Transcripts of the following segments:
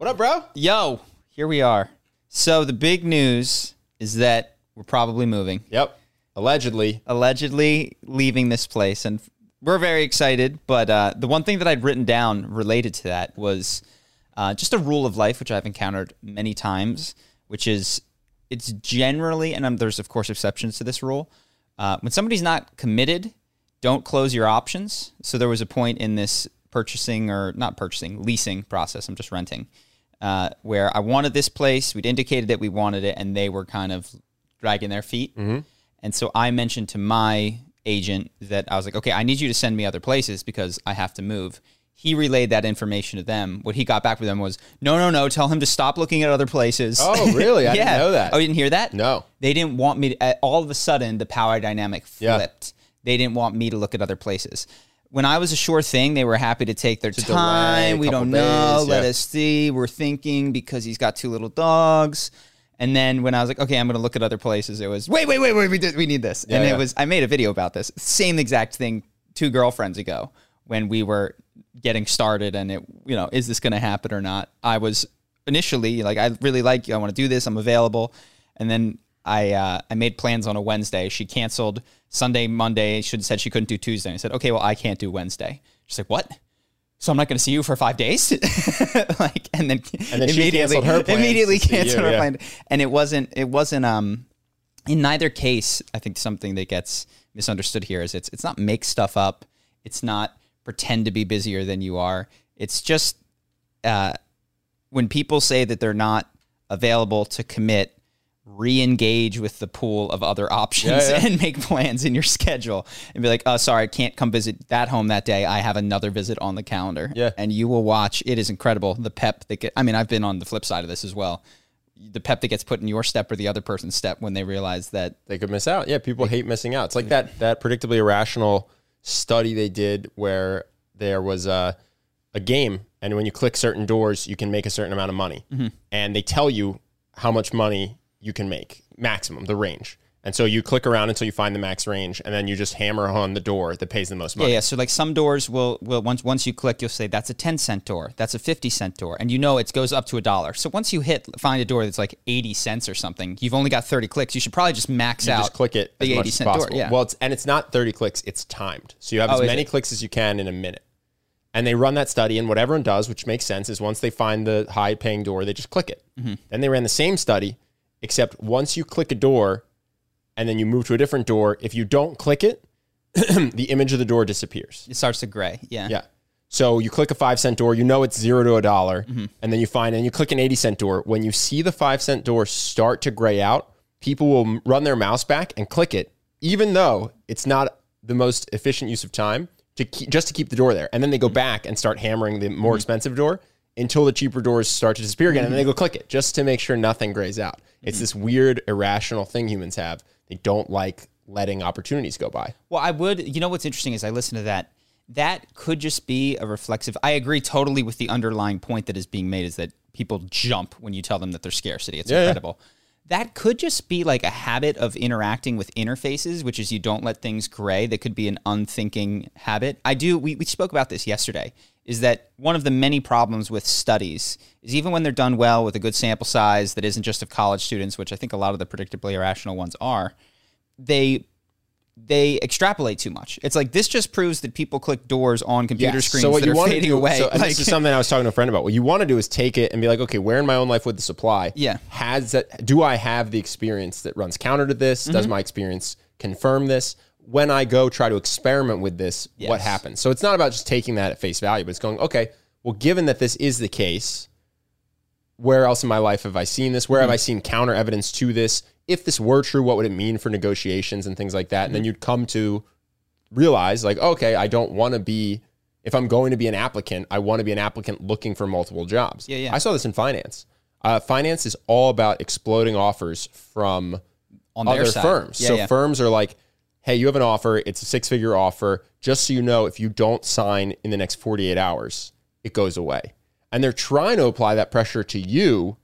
What up, bro? Yo, here we are. So the big news is that we're probably moving. Yep. Allegedly. Allegedly leaving this place. And we're very excited. But uh, the one thing that I'd written down related to that was uh, just a rule of life, which I've encountered many times, which is it's generally, and um, there's of course exceptions to this rule, uh, when somebody's not committed, don't close your options. So there was a point in this purchasing or not purchasing, leasing process. I'm just renting uh, where I wanted this place. We'd indicated that we wanted it, and they were kind of dragging their feet. Mm-hmm. And so I mentioned to my agent that I was like, okay, I need you to send me other places because I have to move. He relayed that information to them. What he got back with them was, no, no, no, tell him to stop looking at other places. Oh, really? I yeah. didn't know that. Oh, you didn't hear that? No. They didn't want me to, all of a sudden, the power dynamic Yeah. flipped. They didn't want me to look at other places. When I was a sure thing, they were happy to take their To delay time. We don't know. days, Let yeah. us see. We're thinking because he's got two little dogs. And then when I was like, okay, I'm going to look at other places, it was wait, wait, wait, wait. We did, we need this. Yeah, and yeah. it was I made a video about this. Same exact thing two girlfriends ago when we were getting started, and it you know is this going to happen or not? I was initially like, I really like you. I want to do this. I'm available. And then I uh, I made plans on a Wednesday. She canceled Sunday, Monday. She said she couldn't do Tuesday. I said, okay, well I can't do Wednesday. She's like, what? So I'm not going to see you for five days, like, and then And then she canceled her immediately canceled you, her yeah. plan. And it wasn't it wasn't um in neither case. I think something that gets misunderstood here is it's it's not make stuff up. It's not pretend to be busier than you are. It's just uh, when people say that they're not available to commit, re-engage with the pool of other options Yeah, yeah. and make plans in your schedule and be like, "Oh, sorry, I can't come visit that home that day. I have another visit on the calendar." Yeah. and you will watch. It is incredible. The pep that get. I mean, I've been on the flip side of this as well. The pep that gets put in your step or the other person's step when they realize that They could miss out. Yeah, people hate missing out. It's like that that predictably irrational study they did where there was a a game and when you click certain doors, you can make a certain amount of money. Mm-hmm. And they tell you how much money you can make, maximum, the range. And so you click around until you find the max range, and then you just hammer on the door that pays the most Yeah, money. yeah. So like some doors will will once once you click, you'll say that's a ten cent door, that's a fifty cent door, and you know it goes up to a dollar. So once you hit find a door that's like eighty cents or something, you've only got thirty clicks. You should probably just max You out. just click it as the much 80 as cent door, yeah. Well, it's, and it's not 30 clicks, it's timed. So you have Oh, as many clicks as you can in a minute. And they run that study, and what everyone does, which makes sense, is once they find the high paying door, they just click it. Mm-hmm. Then they ran the same study, except once you click a door and then you move to a different door, if you don't click it, the image of the door disappears. It starts to gray. Yeah. Yeah. So you click a five cent door, you know it's zero to a dollar, Mm-hmm. and then you find and you click an 80 cent door. When you see the five cent door start to gray out, people will run their mouse back and click it, even though it's not the most efficient use of time to keep, just to keep the door there. And then they Mm-hmm. go back and start hammering the more expensive door until the cheaper doors start to disappear again. And then they go click it just to make sure nothing grays out. It's Mm-hmm. this weird, irrational thing humans have. They don't like letting opportunities go by. Well, I would. You know what's interesting is I listen to that. That could just be a reflexive. I agree totally with the underlying point that is being made is that people jump when you tell them that there's scarcity. It's yeah. incredible. That could just be like a habit of interacting with interfaces, which is you don't let things gray. That could be an unthinking habit. I do. We, we spoke about this yesterday. Is that one of the many problems with studies? Is even when they're done well with a good sample size that isn't just of college students, which I think a lot of the predictably irrational ones are, they they extrapolate too much. It's like this just proves that people click doors on computer Yes. screens so what that you are fading do, away. So, Like- this is something I was talking to a friend about. What you want to do is take it and be like, okay, where in my own life with the supply? Yeah. Has that? Do I have the experience that runs counter to this? Does Mm-hmm. my experience confirm this? When I go try to experiment with this, what happens? So it's not about just taking that at face value, but it's going, okay, well, given that this is the case, where else in my life have I seen this? Where have I seen counter evidence to this? If this were true, what would it mean for negotiations and things like that? And then you'd come to realize, like, okay, I don't want to be, if I'm going to be an applicant, I want to be an applicant looking for multiple jobs. Yeah, yeah. I saw this in finance. Uh, finance is all about exploding offers from on their other firms. Yeah, so yeah. firms are like, hey, you have an offer, it's a six figure offer. Just so you know, if you don't sign in the next 48 hours, it goes away. And they're trying to apply that pressure to you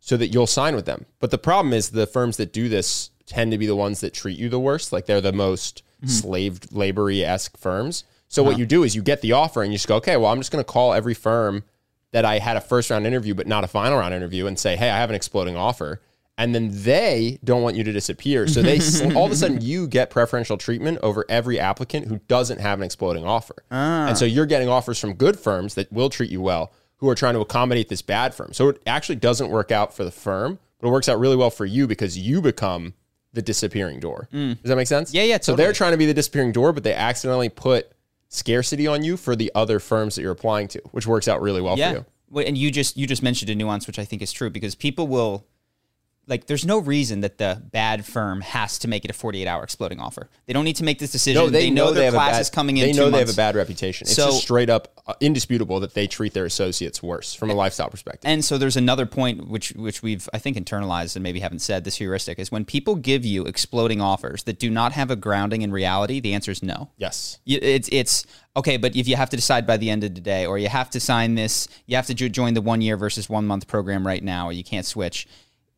so that you'll sign with them. But the problem is the firms that do this tend to be the ones that treat you the worst. Like they're the most Mm-hmm. slave labory esque firms. So Uh-huh. what you do is you get the offer and you just go, okay, well, I'm just going to call every firm that I had a first round interview, but not a final round interview and say, hey, I have an exploding offer. And then they don't want you to disappear. So they all of a sudden you get preferential treatment over every applicant who doesn't have an exploding offer. And so you're getting offers from good firms that will treat you well who are trying to accommodate this bad firm. So it actually doesn't work out for the firm, but it works out really well for you because you become the disappearing door. Does that make sense? Mm. Yeah, yeah, So they're trying to be the disappearing door, but they accidentally put scarcity on you for the other firms that you're applying to, which works out really well yeah. for you. And you just you just mentioned a nuance which I think is true because people will like there's no reason that the bad firm has to make it a 48 hour exploding offer. They don't need to make this decision. No, they, know, their they have class a bad, is coming in. They know they have a bad reputation. It's So- just straight up uh, indisputable that they treat their associates worse from a lifestyle perspective. And so there's another point which which we've I think internalized and maybe haven't said this heuristic is when people give you exploding offers that do not have a grounding in reality, the answer is no. yes. It's it's okay, but if you have to decide by the end of the day, or you have to sign this, you have to jo- join the one year versus one month program right now, or you can't switch.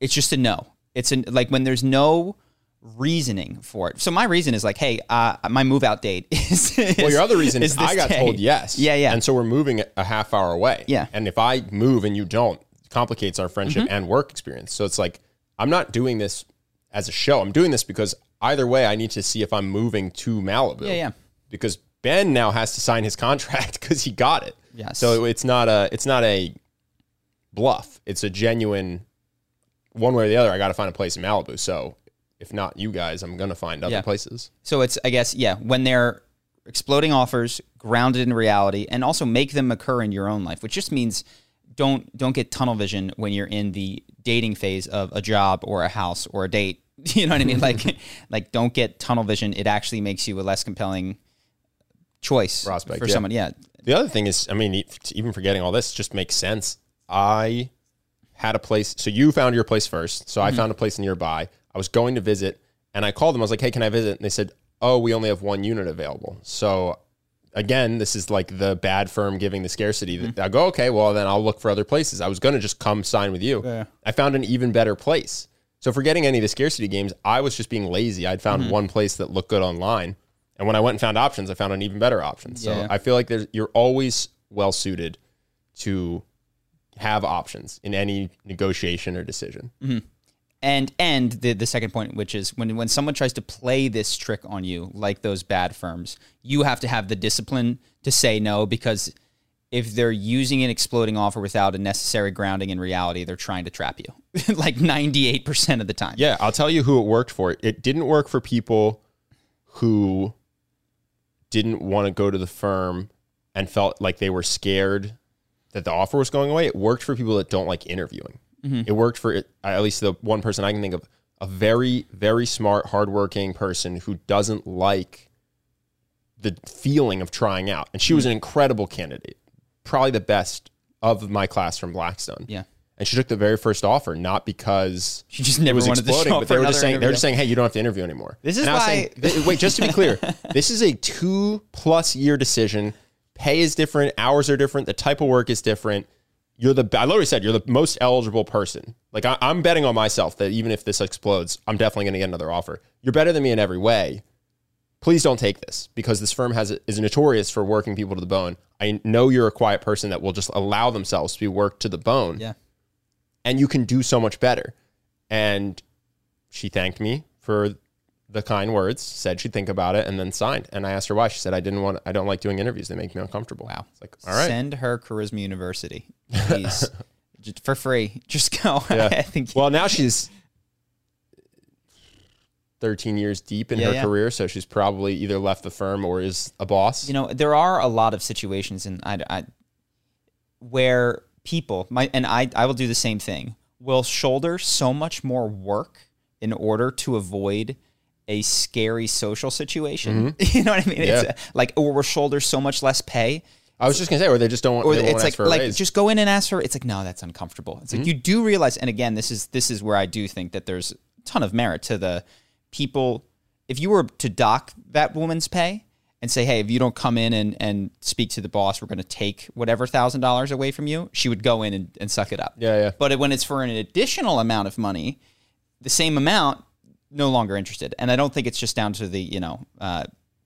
It's just a no. It's an, like when there's no reasoning for it. So my reason is like, hey, uh, my move out date is. is Well, your other reason is, this I got day. told yes. Yeah, yeah. And so we're moving a half hour away. Yeah. Mm-hmm. And if I move and you don't, it complicates our friendship and work experience. So it's like, I'm not doing this as a show. I'm doing this because either way, I need to see if I'm moving to Malibu. Yeah, yeah. Because Ben now has to sign his contract because he got it. Yes. So it's not a it's not a bluff. It's a genuine one way or the other. I got to find a place in Malibu. So if not you guys, I'm gonna find other Yeah. places. So it's I guess yeah when they're exploding offers grounded in reality and also make them occur in your own life, which just means don't don't get tunnel vision when you're in the dating phase of a job or a house or a date. You know what I mean? Like like don't get tunnel vision. It actually makes you a less compelling choice Prospect, for yeah. someone. Yeah. The other thing is, I mean, even forgetting all this just makes sense. I had a place. So you found your place first. So I Mm-hmm. found a place nearby. I was going to visit and I called them. I was like, hey, can I visit? And they said, oh, we only have one unit available. So again, this is like the bad firm giving the scarcity. Mm-hmm. I go, okay, well, then I'll look for other places. I was going to just come sign with you. I found an even better place. So forgetting any of the scarcity games, I was just being lazy. I'd Mm-hmm. found one place that looked good online. And when I went and found options, I found an even better option. So Yeah. I feel like there's, you're always well suited to have options in any negotiation or decision. Mm-hmm. And and the the second point, which is when when someone tries to play this trick on you, like those bad firms, you have to have the discipline to say no because if they're using an exploding offer without a necessary grounding in reality, they're trying to trap you. like ninety eight percent of the time. Yeah, I'll tell you who it worked for. It didn't work for people who didn't want to go to the firm and felt like they were scared that the offer was going away. It worked for people that don't like interviewing. Mm-hmm. It worked for at least the one person I can think of, a very, very smart, hardworking person who doesn't like the feeling of trying out. And she was an mm-hmm. incredible candidate, probably the best of my class from Blackstone. Yeah. And she took the very first offer, not because She just never was wanted to exploding, but they were just saying they were just saying, "Hey, you don't have to interview anymore." This is And why- saying, wait, just to be clear, this is a two plus year decision. Pay is different, hours are different, the type of work is different. You're the I literally said you're the most eligible person. Like I, I'm betting on myself that even if this explodes, I'm definitely going to get another offer. You're better than me in every way. Please don't take this because this firm has is notorious for working people to the bone. I know you're a quiet person that will just allow themselves to be worked to the bone Yeah. and you can do so much better. And she thanked me for the kind words, said she'd think about it, and then signed. And I asked her why. She said, "I didn't want. I don't like doing interviews. They make me uncomfortable." Wow. It's like, all right. Send her Charisma University, please, for free. Just go. Yeah. I think. Well, now she's 13 years deep in Yeah, her yeah. career, so she's probably either left the firm or is a boss. you know, there are a lot of situations, and I, I where people, my, and I, I will do the same thing. Will shoulder so much more work in order to avoid a scary social situation. you know what I mean? Mm-hmm. Yeah. It's uh, like, or will shoulder so much less pay. I was just gonna say, or they just don't want. or it's ask like for a like. Mm-hmm. just go in and ask for it's like no that's uncomfortable it's like you do realize and again this is this is where i do think that there's a ton of merit to the people if you were to dock that woman's pay and say hey if you don't come in and and speak to the boss we're going to take whatever thousand dollars away from you she would go in and, and suck it up Yeah, yeah. but when it's for an additional amount of money the same amount no longer interested. And i don't think it's just down to the you know uh,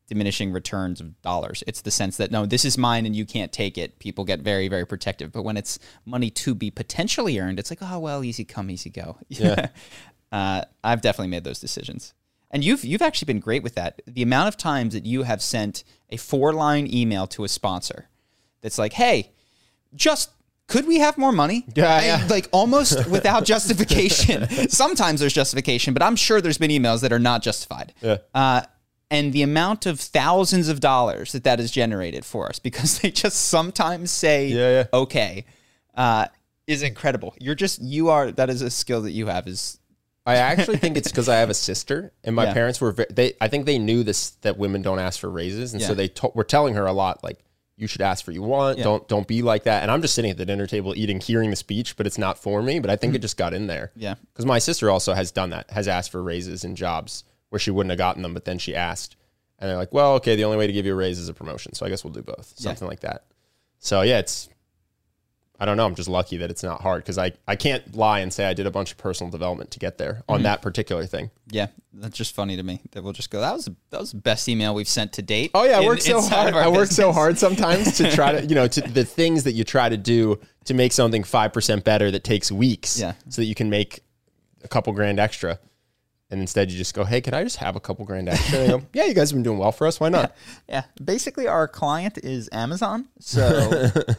diminishing returns of dollars. It's the sense that no this is mine and you can't take it. People get very very protective. But when it's money to be potentially earned it's like oh well easy come easy go. Yeah. uh, i've definitely made those decisions. And you've you've actually been great with that. The amount of times that you have sent a four line email to a sponsor that's like hey just could we have more money? Yeah, I- yeah. like almost without justification. Sometimes there's justification, but I'm sure there's been emails that are not justified. Yeah. Uh, and the amount of thousands of dollars that that has generated for us because they just sometimes say Yeah, yeah. okay uh, is incredible. You're just you are that is a skill that you have is I actually think it's because I have a sister, and my Yeah. parents were. They, I think they knew this that women don't ask for raises, and so they to- were telling her a lot, like you should ask for what you want. Don't don't be like that. And I'm just sitting at the dinner table eating, hearing the speech, but it's not for me. But I think it mm. just got in there. Yeah. because my sister also has done that, has asked for raises in jobs where she wouldn't have gotten them, but then she asked, and they're like, well, okay, the only way to give you a raise is a promotion, so I guess we'll do both, something like that. So yeah, it's. I don't know. I'm just lucky that it's not hard because I, I can't lie and say I did a bunch of personal development to get there on mm-hmm. that particular thing. yeah. That's just funny to me that we'll just go. That was that was the best email we've sent to date. Oh yeah, I in- work so hard. I work so hard sometimes to try to, you know, to the things that you try to do to make something five percent better that takes weeks. Yeah. So that you can make a couple grand extra. And instead you just go, Hey, can I just have a couple grand extra? Go, yeah, you guys have been doing well for us. Why not? Yeah, basically our client is Amazon, so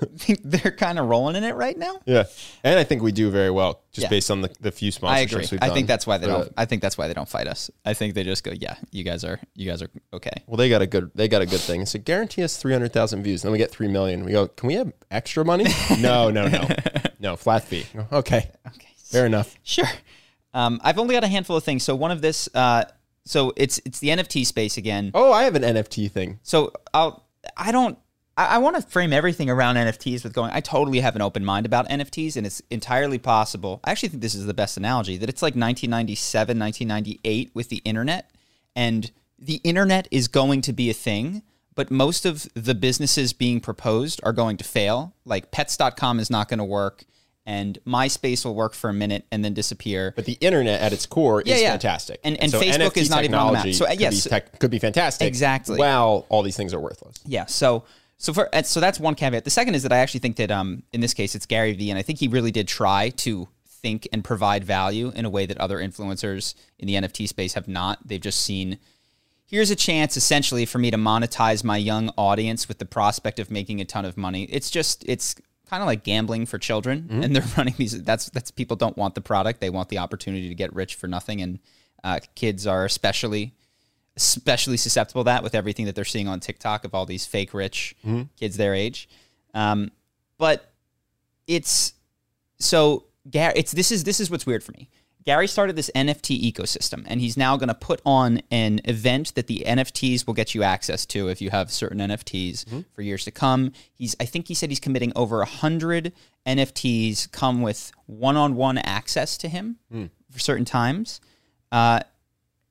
they're kind of rolling in it right now. Yeah. And I think we do very well just Yeah. based on the, the few sponsorships I agree. we've I done. think that's why they But, don't. I think that's why they don't fight us. I think they just go, yeah, you guys are, you guys are okay. Well, they got a good they got a good thing. So guarantee us three hundred thousand views. And then we get three million. We go, Can we have extra money? no, no, no. No, flat fee. Okay. Okay, Fair enough. Sure. Um, I've only got a handful of things. So one of this, uh, so it's it's the NFT space again. Oh, I have an NFT thing. So I'll I don't I, I want to frame everything around NFTs with going. I totally have an open mind about NFTs, and it's entirely possible. I actually think this is the best analogy that it's like 1997, 1998 with the internet, and the internet is going to be a thing. But most of the businesses being proposed are going to fail. Like pets.com is not going to work, and MySpace will work for a minute and then disappear. But the internet at its core Yeah, is yeah. fantastic. And- and so Facebook NFT is not even on the map. So, uh, could yes. be tech, could be fantastic. Exactly. While all these things are worthless. Yeah. So so for so that's one caveat. The second is that I actually think that um in this case it's Gary Vee, and I think he really did try to think and provide value in a way that other influencers in the NFT space have not. They've just seen here's a chance essentially for me to monetize my young audience with the prospect of making a ton of money. It's just it's kind of like gambling for children and they're running these that's that's people don't want the product they want the opportunity to get rich for nothing and uh, kids are especially especially susceptible to that with everything that they're seeing on TikTok of all these fake rich kids their age. Um, but it's so Gary. It's this is this is what's weird for me. Gary started this NFT ecosystem, and he's now going to put on an event that the NFTs will get you access to if you have certain NFTs for years to come. He's, I think he said he's committing over a hundred NFTs come with one-on-one access to him for certain times. Uh,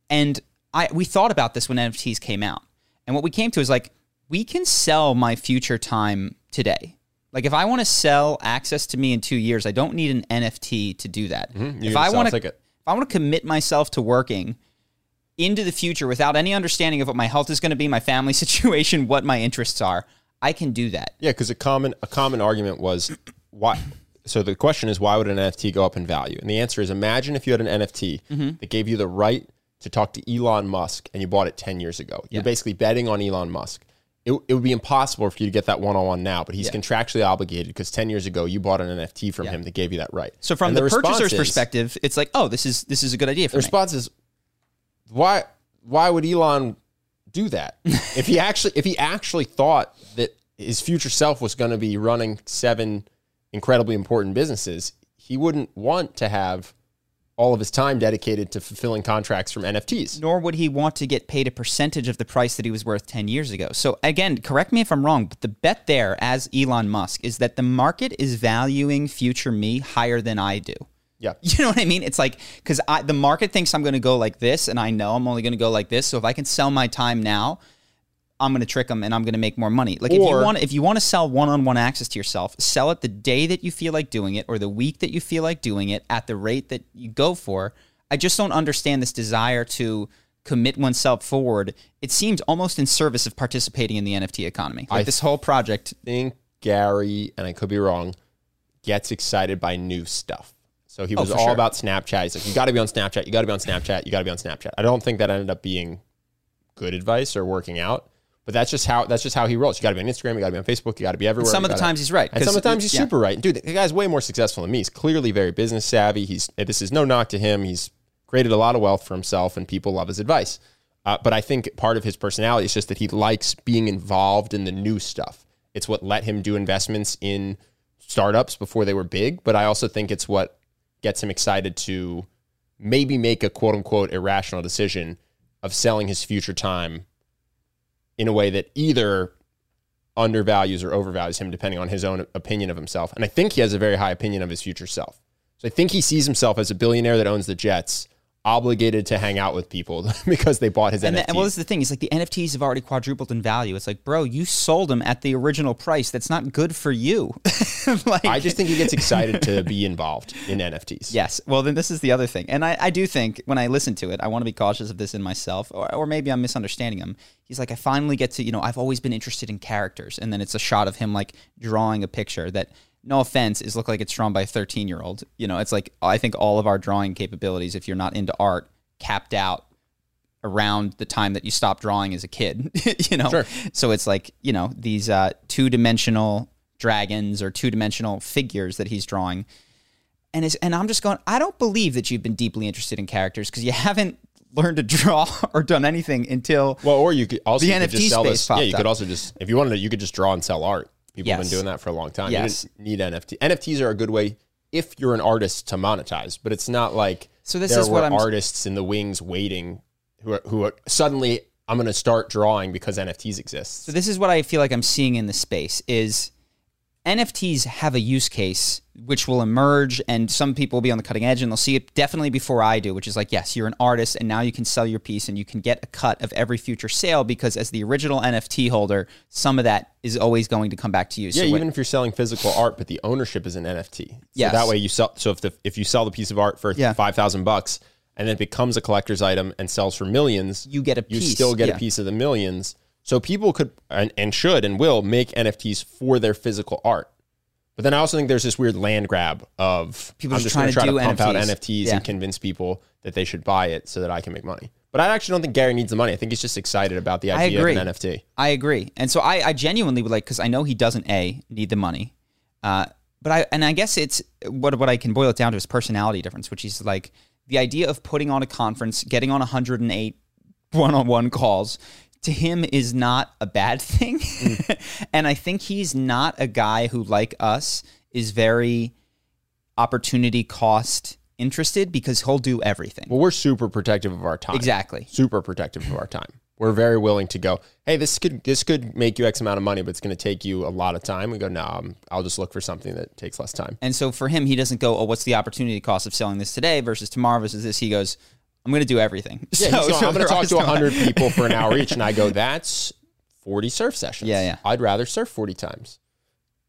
and I we thought about this when NFTs came out. And what we came to is like we can sell my future time today. Like if I want to sell access to me in 2 years, I don't need an NFT to do that. You If I sell a want to if. I want to commit myself to working into the future without any understanding of what my health is going to be, my family situation, what my interests are, I can do that. Yeah, because a common a common argument was why. So the question is, why would an NFT go up in value? And the answer is, imagine if you had an NFT Mm-hmm. that gave you the right to talk to Elon Musk and you bought it 10 years ago, Yeah. you're basically betting on Elon Musk. It, it would be impossible for you to get that one on one now, but he's Yeah. contractually obligated because 10 years ago you bought an NFT from Yeah. him that gave you that right. So from And the, response purchaser's is- perspective, it's like, oh, this is this is a good idea for the me. response is why why would Elon do that? if he actually if he actually thought that his future self was going to be running seven incredibly important businesses, he wouldn't want to have all of his time dedicated to fulfilling contracts from NFTs. Nor would he want to get paid a percentage of the price that he was worth 10 years ago. So, again, correct me if I'm wrong, but the bet there, as Elon Musk, is that the market is valuing future me higher than I do. Yeah. You know what I mean? It's like because the market thinks I'm going to go like this, and I know I'm only going to go like this. So if I can sell my time now, I'm going to trick them, and I'm going to make more money. Like if you want, if you want to sell one-on-one access to yourself, sell it the day that you feel like doing it, or the week that you feel like doing it, at the rate that you go for. I just don't understand this desire to commit oneself forward. It seems almost in service of participating in the NFT economy. Like I this whole project. think Gary, and I could be wrong, gets excited by new stuff. So he oh, was Oh, all sure. about Snapchat. He's like, you got to be on Snapchat. You got to be on Snapchat. You got to be on Snapchat. I don't think that ended up being good advice or working out. But that's just how that's just how he rolls. You got to be on Instagram. You got to be on Facebook. You got to be everywhere. Some you of the gotta- times he's right, and some of the times he's yeah. super right. Dude, the guy's way more successful than me. He's clearly very business savvy. He's this is no knock to him. He's created a lot of wealth for himself, and people love his advice. Uh, but I think part of his personality is just that he likes being involved in the new stuff. It's what let him do investments in startups before they were big. But I also think it's what gets him excited to maybe make a quote unquote irrational decision of selling his future time in a way that either undervalues or overvalues him depending on his own opinion of himself. And I think he has a very high opinion of his future self. So I think he sees himself as a billionaire that owns the Jets, obligated to hang out with people because they bought his And, NFTs. the, and well, this is the thing. It's like the NFTs have already quadrupled in value. It's like, bro, you sold them at the original price. That's not good for you. like, I just think he gets excited to be involved in NFTs. Yes. Well, then this is the other thing. And I, I do think when I listen to it, I want to be cautious of this in myself, or, or maybe I'm misunderstanding him. He's like, I finally get to, you know, I've always been interested in characters. And then it's a shot of him like drawing a picture that, no offense, is look like it's drawn by a 13 year old. You know, it's like, I think all of our drawing capabilities, if you're not into art, capped out around the time that you stopped drawing as a kid, you know? Sure. So it's like, you know, these uh, two dimensional dragons or two dimensional figures that he's drawing and is and I'm just going. I don't believe that you've been deeply interested in characters because you haven't learned to draw or done anything until Well, or you could also The you could just sell space this. Yeah, you up. could also just if you wanted to, you could just draw and sell art. People have been doing that for a long time. Yes. You didn't need NFT. NFTs are a good way if you're an artist to monetize, but it's not like So this there is were what I'm- artists in the wings waiting who are, who are suddenly I'm going to start drawing because NFTs exist. So this is what I feel like I'm seeing in the space is NFTs have a use case which will emerge and some people will be on the cutting edge and they'll see it definitely before I do, which is like, yes, you're an artist and now you can sell your piece and you can get a cut of every future sale because as the original NFT holder, some of that is always going to come back to you. Yeah, so even when- if you're selling physical art, but the ownership is an NFT. So Yes. that way you sell. So if the if you sell the piece of art for Yeah. five thousand bucks and then it becomes a collector's item and sells for millions, You get a You still get yeah. a piece of the millions. So people could and, and should and will make NFTs for their physical art. But then I also think there's this weird land grab of People I'm just trying to try to pump out NFTs. NFTs Yeah. and convince people that they should buy it so that I can make money. But I actually don't think Gary needs the money. I think he's just excited about the idea of an NFT. I agree, and so I, I genuinely would like because I know he doesn't a need the money, uh, but I and I guess it's what what I can boil it down to is personality difference, which is like the idea of putting on a conference, getting on 108 one-on-one calls. To him is not a bad thing, mm. and I think he's not a guy who, like us, is very opportunity cost interested because he'll do everything. Well, we're super protective of our time. Exactly. Super protective of our time. We're very willing to go. Hey, this could this could make you X amount of money, but it's going to take you a lot of time. We go, no, I'll just look for something that takes less time. And so for him, he doesn't go, oh, what's the opportunity cost of selling this today versus tomorrow versus this? He goes, I'm going to do everything. Yeah, So- so I'm going to talk to no- 100 people for an hour each, and I go, that's 40 surf sessions. Yeah, yeah. I'd rather surf 40 times.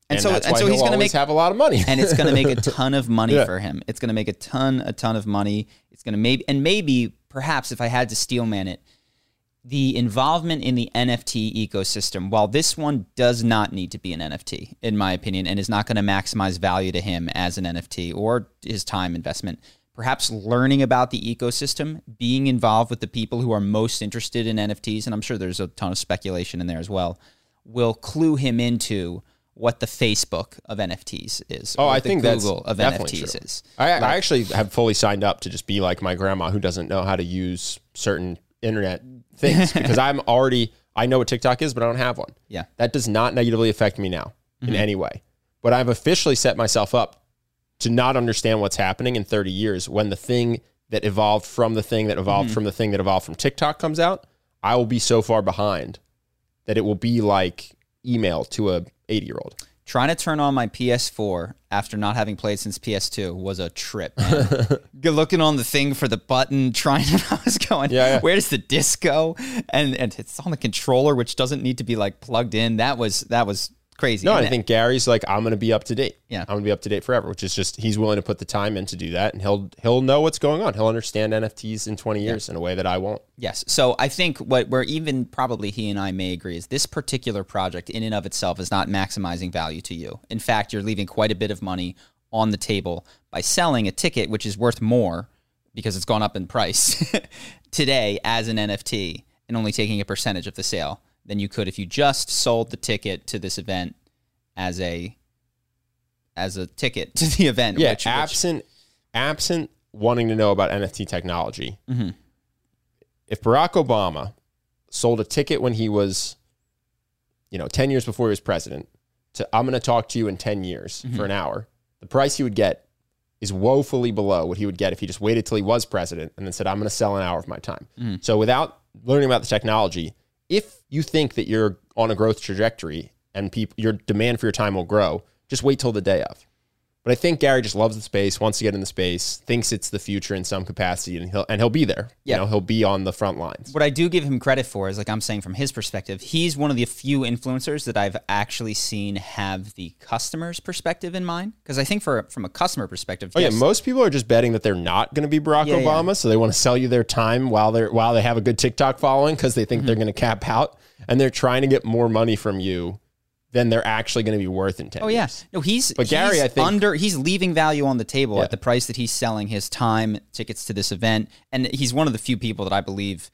And, And, so, and so he's going to make, have a lot of money. and it's going to make a ton of money Yeah. for him. It's going to make a ton, a ton of money. It's going to maybe, and maybe, perhaps, if I had to steelman it, the involvement in the NFT ecosystem, while this one does not need to be an NFT, in my opinion, and is not going to maximize value to him as an NFT or his time investment, perhaps learning about the ecosystem, being involved with the people who are most interested in NFTs, and I'm sure there's a ton of speculation in there as well, will clue him into what the Facebook of NFTs is. Oh, I think that's Google of NFTs true. is. I, I actually have fully signed up to just be like my grandma who doesn't know how to use certain internet things because I'm already I know what TikTok is, but I don't have one. Yeah. That does not negatively affect me now Mm-hmm. in any way. But I've officially set myself up to not understand what's happening in 30 years when the thing that evolved from the thing that evolved Mm-hmm. from the thing that evolved from TikTok comes out, I will be so far behind that it will be like email to a 80 year old. Trying to turn on my PS4 after not having played since PS2 was a trip. Good looking on the thing for the button, trying to I was going, Yeah, yeah. where does the disc go? And and it's on the controller, which doesn't need to be like plugged in. That was that was crazy. No, And I think Gary's like, I'm going to be up to date. Yeah. I'm going to be up to date forever, which is just he's willing to put the time in to do that, and he'll he'll know what's going on. He'll understand NFTs in 20 years in a way that I won't. Yes. So I think what where even probably he and I may agree is this particular project in and of itself is not maximizing value to you. In fact, you're leaving quite a bit of money on the table by selling a ticket which is worth more because it's gone up in price today as an NFT and only taking a percentage of the sale than you could if you just sold the ticket to this event as a as a ticket to the event. Yeah, which- which- absent absent wanting to know about NFT technology. Mm-hmm. If Barack Obama sold a ticket when he was, you know, 10 years before he was president, to I'm going to talk to you in 10 years Mm-hmm. for an hour, the price he would get is woefully below what he would get if he just waited till he was president and then said, I'm going to sell an hour of my time. Mm-hmm. So without learning about the technology, if you think that you're on a growth trajectory and people your demand for your time will grow, just wait till the day of. But I think Gary just loves the space, wants to get in the space, thinks it's the future in some capacity, and he'll and he'll be there. Yeah. You know, he'll be on the front lines. what I do give him credit for is like I'm saying from his perspective, he's one of the few influencers that I've actually seen have the customer's perspective in mind. Because I think for from a customer perspective, Oh yes, yeah, most people are just betting that they're not going to be Barack Yeah, yeah. Obama, so they want to sell you their time while they're while they have a good TikTok following because they Mm-hmm. think they're going to cap out, and they're trying to get more money from you than they're actually going to be worth in ten. Oh years. yeah, no, he's But Gary, he's I think- under he's leaving value on the table Yeah. at the price that he's selling his time, tickets to this event, and he's one of the few people that I believe,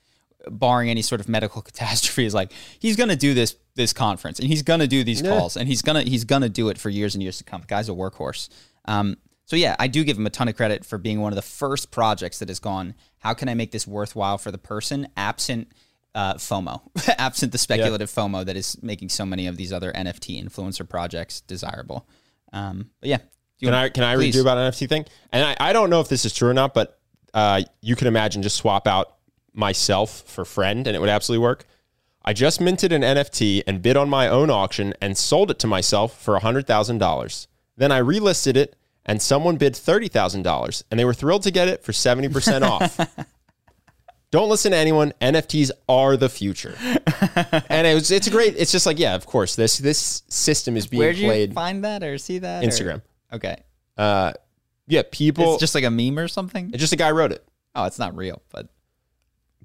barring any sort of medical catastrophe, is like he's going to do this this conference and he's going to do these calls and he's gonna he's gonna do it for years and years to come. The guy's a workhorse. Um, so yeah, I do give him a ton of credit for being one of the first projects that has gone. How can I make this worthwhile for the person, absent uh, FOMO, absent the speculative FOMO that is making so many of these other NFT influencer projects desirable. Um, but yeah, you Can I can I please. redo about NFT thing? And I, I don't know if this is true or not, but uh, you can imagine just swap out myself for friend, and it would absolutely work. I just minted an NFT and bid on my own auction and sold it to myself for hundred thousand dollars. Then I relisted it, and someone bid thirty thousand dollars, and they were thrilled to get it for seventy percent off. Don't listen to anyone. NFTs are the future, and it was, it's a great. It's just like yeah, of course this this system is being Where did you played. find that or see that? or- Instagram. Okay, Uh, yeah, people. it's just like a meme or something. It's just a guy wrote it. Oh, it's not real, but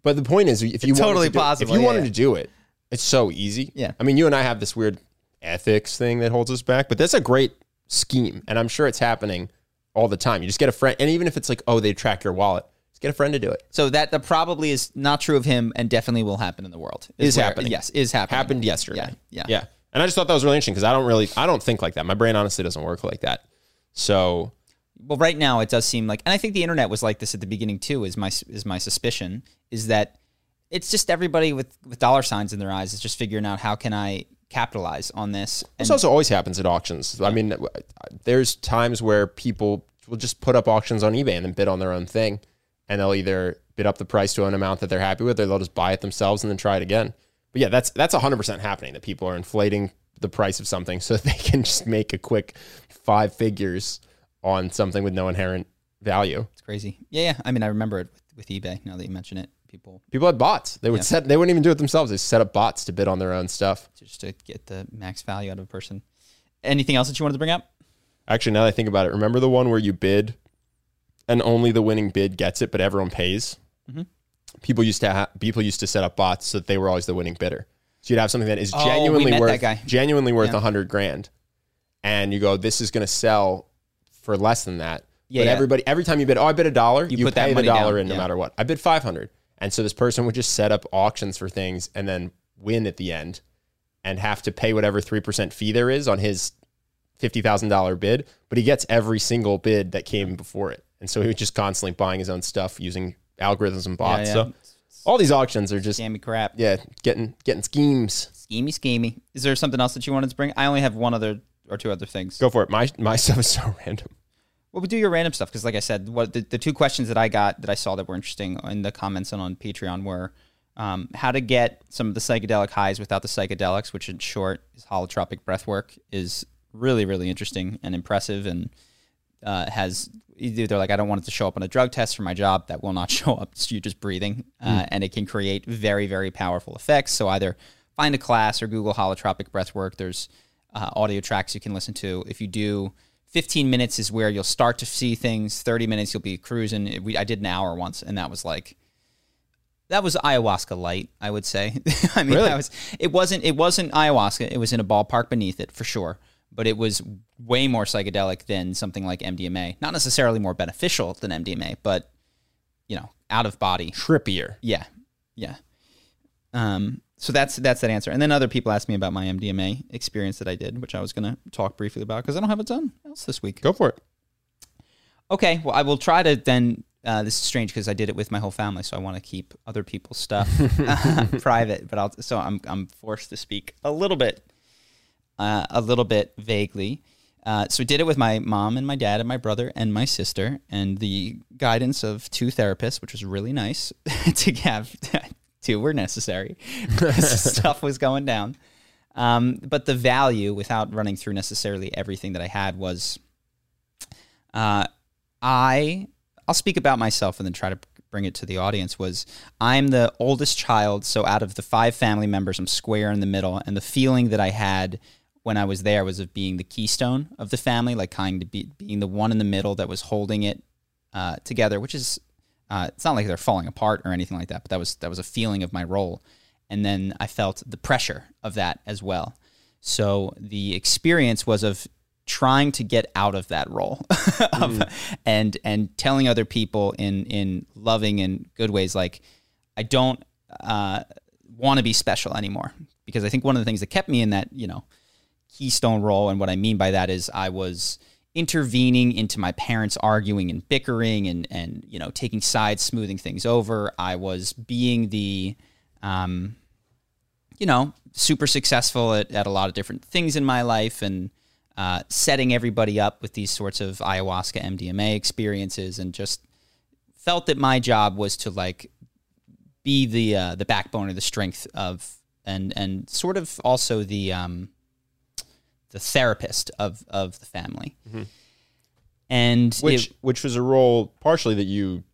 But the point is, if you wanted totally to do, possible, if you yeah, wanted yeah. to do it, it's so easy. Yeah. I mean, you and I have this weird ethics thing that holds us back, but that's a great scheme, and I'm sure it's happening all the time. You just get a friend, and even if it's like, oh, they track your wallet, get a friend to do it. so that that probably is not true of him, and definitely will happen in the world. Is where- happening. Yes, is happening. Happened yesterday. Yeah, yeah. yeah. And I just thought that was really interesting because I don't really, I don't think like that. My brain honestly doesn't work like that. So well right now it does seem like and i think the internet was like this at the beginning too is my is my suspicion is that it's just everybody with with dollar signs in their eyes is just figuring out how can i capitalize on this and This also always happens at auctions. I mean, there's times where people will just put up auctions on eBay and then bid on their own thing, and they'll either bid up the price to an amount that they're happy with, or they'll just buy it themselves and then try it again. But yeah, that's that's 100 percent happening. That people are inflating the price of something so they can just make a quick five figures on something with no inherent value. it's crazy yeah yeah i mean i remember it with, with ebay now that you mention it people People had bots. They would set. They wouldn't even do it themselves. They set up bots to bid on their own stuff. just to get the max value out of a person anything else that you wanted to bring up Actually, now that I think about it, remember the one where you bid and only the winning bid gets it, but everyone pays? Mm-hmm. People used to ha- people used to set up bots so that they were always the winning bidder. So you'd have something that is Oh, genuinely worth genuinely worth a Yeah. hundred grand, and you go, "This is going to sell for less than that." but yeah. everybody every time you bid, oh, I bid a dollar, you, put that pay the dollar down, in no yeah. matter what. I bid five hundred, and so this person would just set up auctions for things and then win at the end, and have to pay whatever three percent fee there is on his fifty thousand dollar bid. But he gets every single bid that came before it, and so he was just constantly buying his own stuff using algorithms and bots. yeah. So all these auctions are just Scammy crap. yeah, getting getting schemes. Schemy, schemy. Is there something else that you wanted to bring? I only have one other or two other things. Go for it. My my stuff is so random. Well, we do your random stuff because, like I said, what the, the two questions that I got that I saw that were interesting in the comments and on Patreon were um, how to get some of the psychedelic highs without the psychedelics, which in short is holotropic breath work, is really, really interesting and impressive and uh, has either they're like, I don't want it to show up on a drug test for my job. That will not show up. It's you're just breathing. Uh, and it can create very, very powerful effects. So either find a class or Google holotropic breath work. There's uh, audio tracks you can listen to. If you do 15 minutes is where you'll start to see things. 30 minutes you'll be cruising. We, I did an hour once, and that was like that was ayahuasca light, I would say. I mean, Really? that was it wasn't it wasn't ayahuasca. It was in a ballpark beneath it for sure, but it was way more psychedelic than something like MDMA. Not necessarily more beneficial than MDMA, but you know, out of body. Trippier. Yeah, yeah. Um, so that's that's that answer. And then other people asked me about my MDMA experience that I did, which I was going to talk briefly about because I don't have a ton else this week. Go for it. Okay, well, I will try to then. Uh, this is strange because I did it with my whole family, so I want to keep other people's stuff uh, private. But I'll so I'm I'm forced to speak a little bit, uh, a little bit vaguely. Uh, so we did it with my mom and my dad and my brother and my sister, and the guidance of two therapists, which was really nice to have. two were necessary. Because stuff was going down, um, but the value, without running through necessarily everything that I had, was uh, I I'll speak about myself and then try to bring it to the audience was I'm the oldest child so out of the five family members I'm square in the middle and the feeling that I had when I was there was of being the keystone of the family like kind of be, being the one in the middle that was holding it uh, together which is uh, it's not like they're falling apart or anything like that but that was that was a feeling of my role. And then I felt the pressure of that as well. So the experience was of trying to get out of that role of, and and telling other people in in loving and good ways like I don't uh, want to be special anymore. Because I think one of the things that kept me in that you know keystone role. And what I mean by that is I was intervening into my parents arguing and bickering and and you know taking sides smoothing things over. I was being the um, you know, super successful at, at a lot of different things in my life and uh, setting everybody up with these sorts of ayahuasca MDMA experiences and just felt that my job was to like be the uh, the backbone or the strength of and and sort of also the um, the therapist of of the family. Mm-hmm. And Which it, which was a role partially that you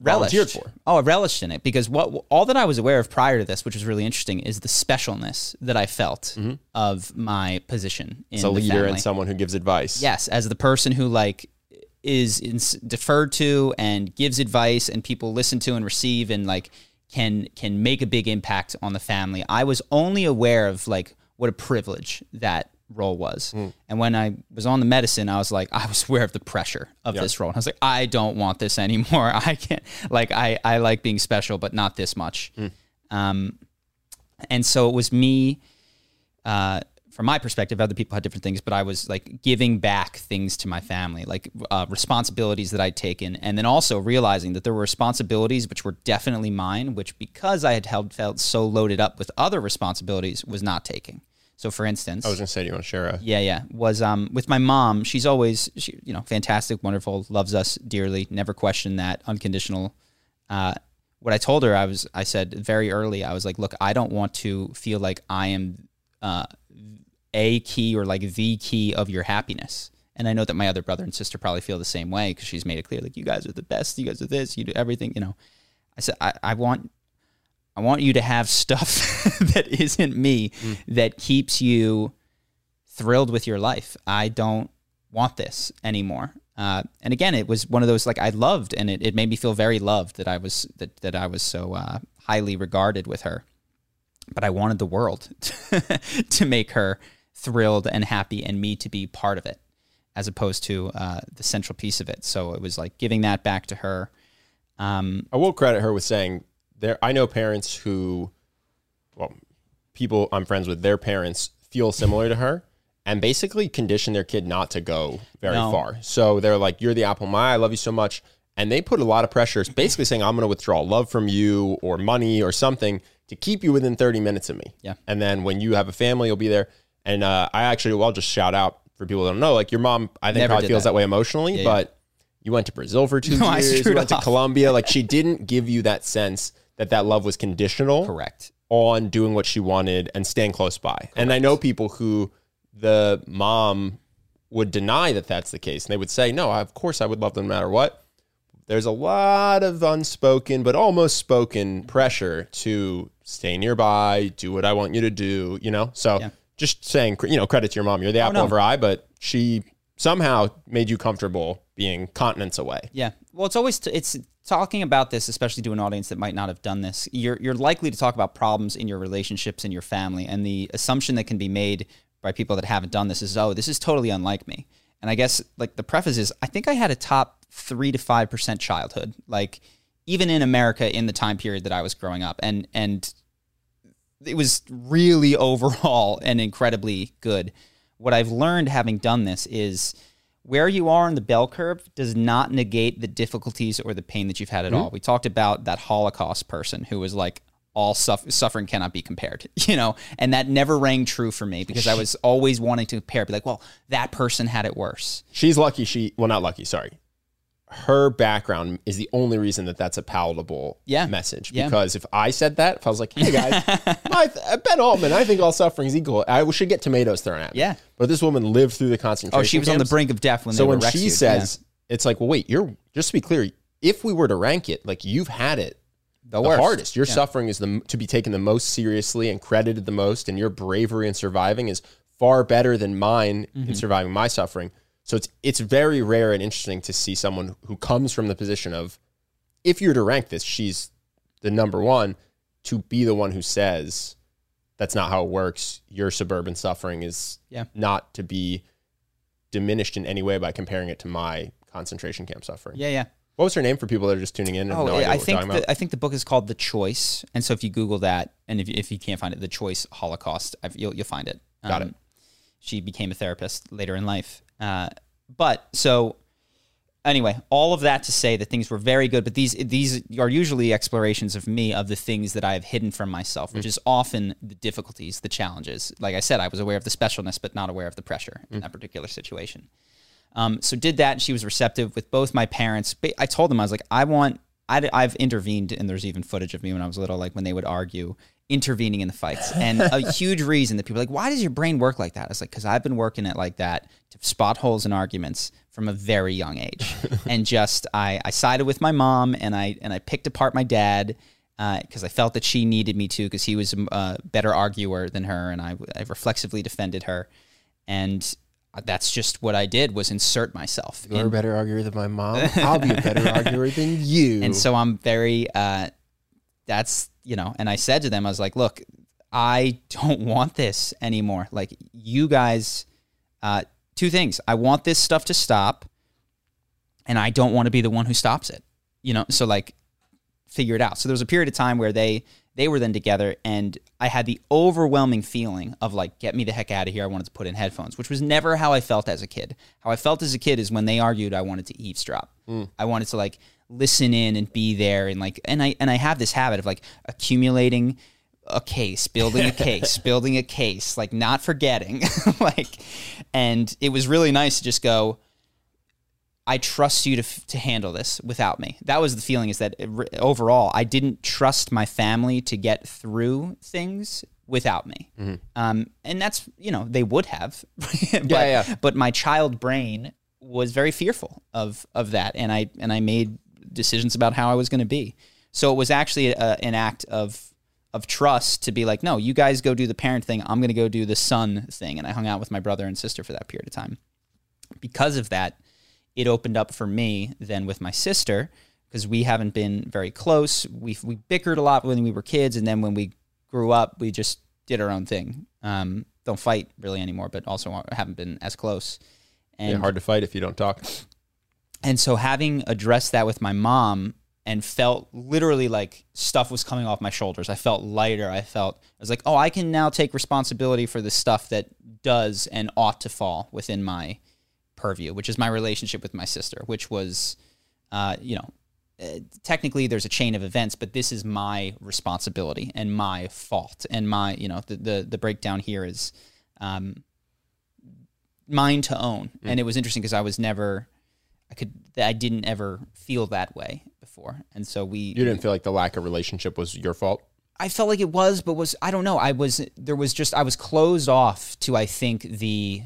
relished. volunteered for. Oh, I relished in it because what all that I was aware of prior to this, which was really interesting, is the specialness that I felt mm-hmm. of my position in as a the leader family. and someone who gives advice. Yes, as the person who like is ins- deferred to and gives advice, and people listen to and receive, and like can can make a big impact on the family. I was only aware of like what a privilege that role was, and when I was on the medicine, I was like, I was aware of the pressure of this role. And I was like, I don't want this anymore. I can't like I I like being special, but not this much. Um, and so it was me uh, from my perspective, other people had different things, but I was like giving back things to my family, like uh, responsibilities that I'd taken, and then also realizing that there were responsibilities which were definitely mine, which because I had held, felt so loaded up with other responsibilities, was not taking. So, for instance, I was gonna say, do you want to share a yeah, yeah. Was um with my mom. She's always she, you know fantastic, wonderful, loves us dearly, never questioned that, unconditional. Uh, what I told her, I was I said very early, I was like, look, I don't want to feel like I am uh, a key or like the key of your happiness. And I know that my other brother and sister probably feel the same way because she's made it clear, like you guys are the best, you guys are this, you do everything. You know, I said I, I want I want you to have stuff that isn't me that keeps you thrilled with your life. I don't want this anymore. Uh, and again, it was one of those like I loved, and it, it made me feel very loved that I was that that I was so uh, highly regarded with her. But I wanted the world to make her thrilled and happy, and me to be part of it. as opposed to uh, the central piece of it. So it was like giving that back to her. Um, I will credit her with saying there. I know parents who, well, people I'm friends with, their parents feel similar to her, and basically condition their kid not to go very No. far. So they're like, "You're the apple of my eye. I love you so much," and they put a lot of pressure, basically saying, "I'm going to withdraw love from you or money or something to keep you within 30 minutes of me." Yeah. and then when you have a family, you'll be there. And uh, I actually, well, I'll just shout out for people that don't know, like your mom, I think Never probably feels that. that, way emotionally, Yeah, yeah. but. You went to Brazil for two No, I years. You went to. Colombia. Like she didn't give you that sense that that love was conditional correct. on doing what she wanted and staying close by. And I know people who the mom would deny that that's the case. And they would say, no, of course I would love them no matter what. There's a lot of unspoken, but almost spoken pressure to stay nearby, do what I want you to do, you know? So Yeah. just saying, you know, credit to your mom. You're the oh, apple no. of her eye, but she somehow made you comfortable being continents away. Yeah. Well, it's always it's talking about this, especially to an audience that might not have done this. You're you're likely to talk about problems in your relationships in your family, and the assumption that can be made by people that haven't done this is, oh, this is totally unlike me. And I guess like the preface is, I think I had a top three to five percent childhood, like even in America in the time period that I was growing up, and and it was really overall and incredibly good. What I've learned having done this is where you are in the bell curve does not negate the difficulties or the pain that you've had at mm-hmm. all. We talked about that Holocaust person who was like, all suff- suffering cannot be compared, you know, and that never rang true for me because I was always wanting to compare, be like, well, that person had it worse. She's lucky she, well, not lucky, sorry. Her background is the only reason that that's a palatable Yeah. message. Yeah. Because if I said that, if I was like, hey guys, my, Ben Altman, I think all suffering is equal, I should get tomatoes thrown at me. Yeah. But this woman lived through the concentration Oh, she was on the brink of death when So when she rescued. says, it's like, well, wait, you're, just to be clear, if we were to rank it, like you've had it the, the hardest. Your suffering is the to be taken the most seriously and credited the most, and your bravery in surviving is far better than mine Mm-hmm. in surviving my suffering. So it's it's very rare and interesting to see someone who comes from the position of, if you're to rank this, she's the number one, to be the one who says, that's not how it works. Your suburban suffering is Yeah. not to be diminished in any way by comparing it to my concentration camp suffering. Yeah, yeah. What was her name for people that are just tuning in and Oh, no idea I think the, I think the book is called The Choice, and so if you Google that, and if, if you can't find it, The Choice Holocaust, I've, you'll you'll find it. Um, Got it. She became a therapist later in life, uh, but so anyway, all of that to say that things were very good, but these these are usually explorations of me of the things that I have hidden from myself, which is often the difficulties, the challenges. Like I said, I was aware of the specialness, but not aware of the pressure in that particular situation. Um, so did that. And she was receptive with both my parents. I told them I was like, I want. i I've intervened, and there's even footage of me when I was little, like when they would argue, intervening in the fights. And a huge reason that people are like, why does your brain work like that? I was like, because I've been working it like that to spot holes in arguments from a very young age, and just I I sided with my mom, and I and I picked apart my dad. Because I felt that she needed me to, because he was a uh, better arguer than her, and I, I reflexively defended her, and that's just what I did was insert myself. You're in- a better arguer than my mom. I'll be a better arguer than you. and so I'm very, uh, that's, you know, and I said to them, I was like, look, I don't want this anymore. Like, you guys, uh, two things. I want this stuff to stop, and I don't want to be the one who stops it. You know, so like, figure it out. So there was a period of time where they they were then together, and I had the overwhelming feeling of like, get me the heck out of here. I wanted to put in headphones, which was never how I felt as a kid. How I felt as a kid is when they argued, I wanted to eavesdrop. I wanted to like listen in and be there, and like, and I and I have this habit of like accumulating a case, building a case, building a case, like not forgetting, like, and it was really nice to just go. I trust you to, to handle this without me. That was the feeling is that it overall, I didn't trust my family to get through things without me. Um, and that's, you know, they would have. but, yeah. But my child brain was very fearful of, of that. And I, and I made decisions about how I was going to be. So it was actually a, an act of, of trust to be like, no, you guys go do the parent thing. I'm going to go do the son thing. And I hung out with my brother and sister for that period of time. Because of that, it opened up for me then with my sister because we haven't been very close. We we bickered a lot when we were kids, and then when we grew up, we just did our own thing. Um, don't fight really anymore, but also haven't been as close. And Yeah, hard to fight if you don't talk. And so having addressed that with my mom and felt literally like stuff was coming off my shoulders. I felt lighter. I felt I was like, "Oh, I can now take responsibility for the stuff that does and ought to fall within my purview, which is my relationship with my sister, which was uh, you know, uh, technically there's a chain of events, but this is my responsibility and my fault and my, you know, the the, the breakdown here is um, mine to own. And it was interesting because I was never, I could, I didn't ever feel that way before, and so we. You didn't feel like the lack of relationship was your fault. I felt like it was, but was I don't know. I was there was just I was closed off to I think the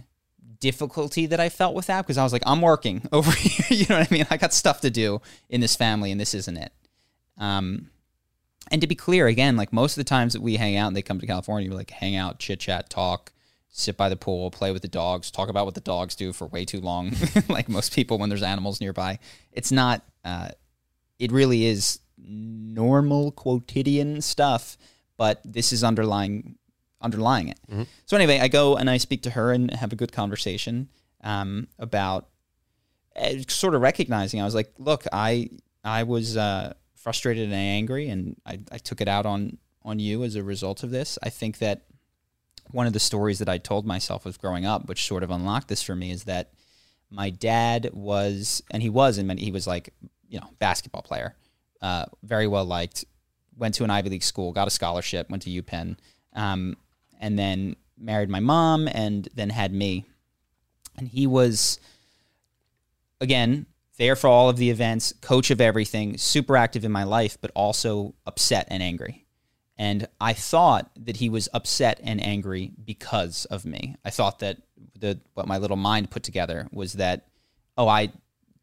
difficulty that I felt with that because I was like I'm working over here. You know what I mean? I got stuff to do in this family, and this isn't it. Um, and to be clear, again, like most of the times that we hang out and they come to California, we like hang out, chit chat, talk, sit by the pool, play with the dogs, talk about what the dogs do for way too long, like most people when there's animals nearby. It's not. Uh, it really is normal quotidian stuff, but this is underlying underlying it. So anyway, I go and I speak to her and have a good conversation um, about uh, sort of recognizing. I was like, look, I I was uh, frustrated and angry, and I, I took it out on on you as a result of this. I think that one of the stories that I told myself was growing up, which sort of unlocked this for me, is that my dad was, and he was and he was like, you know, basketball player, uh, very well liked, went to an Ivy League school, got a scholarship, went to UPenn, um, and then married my mom, and then had me. And he was, again, there for all of the events, coach of everything, super active in my life, but also upset and angry. And I thought that he was upset and angry because of me. I thought that the what my little mind put together was that, oh, I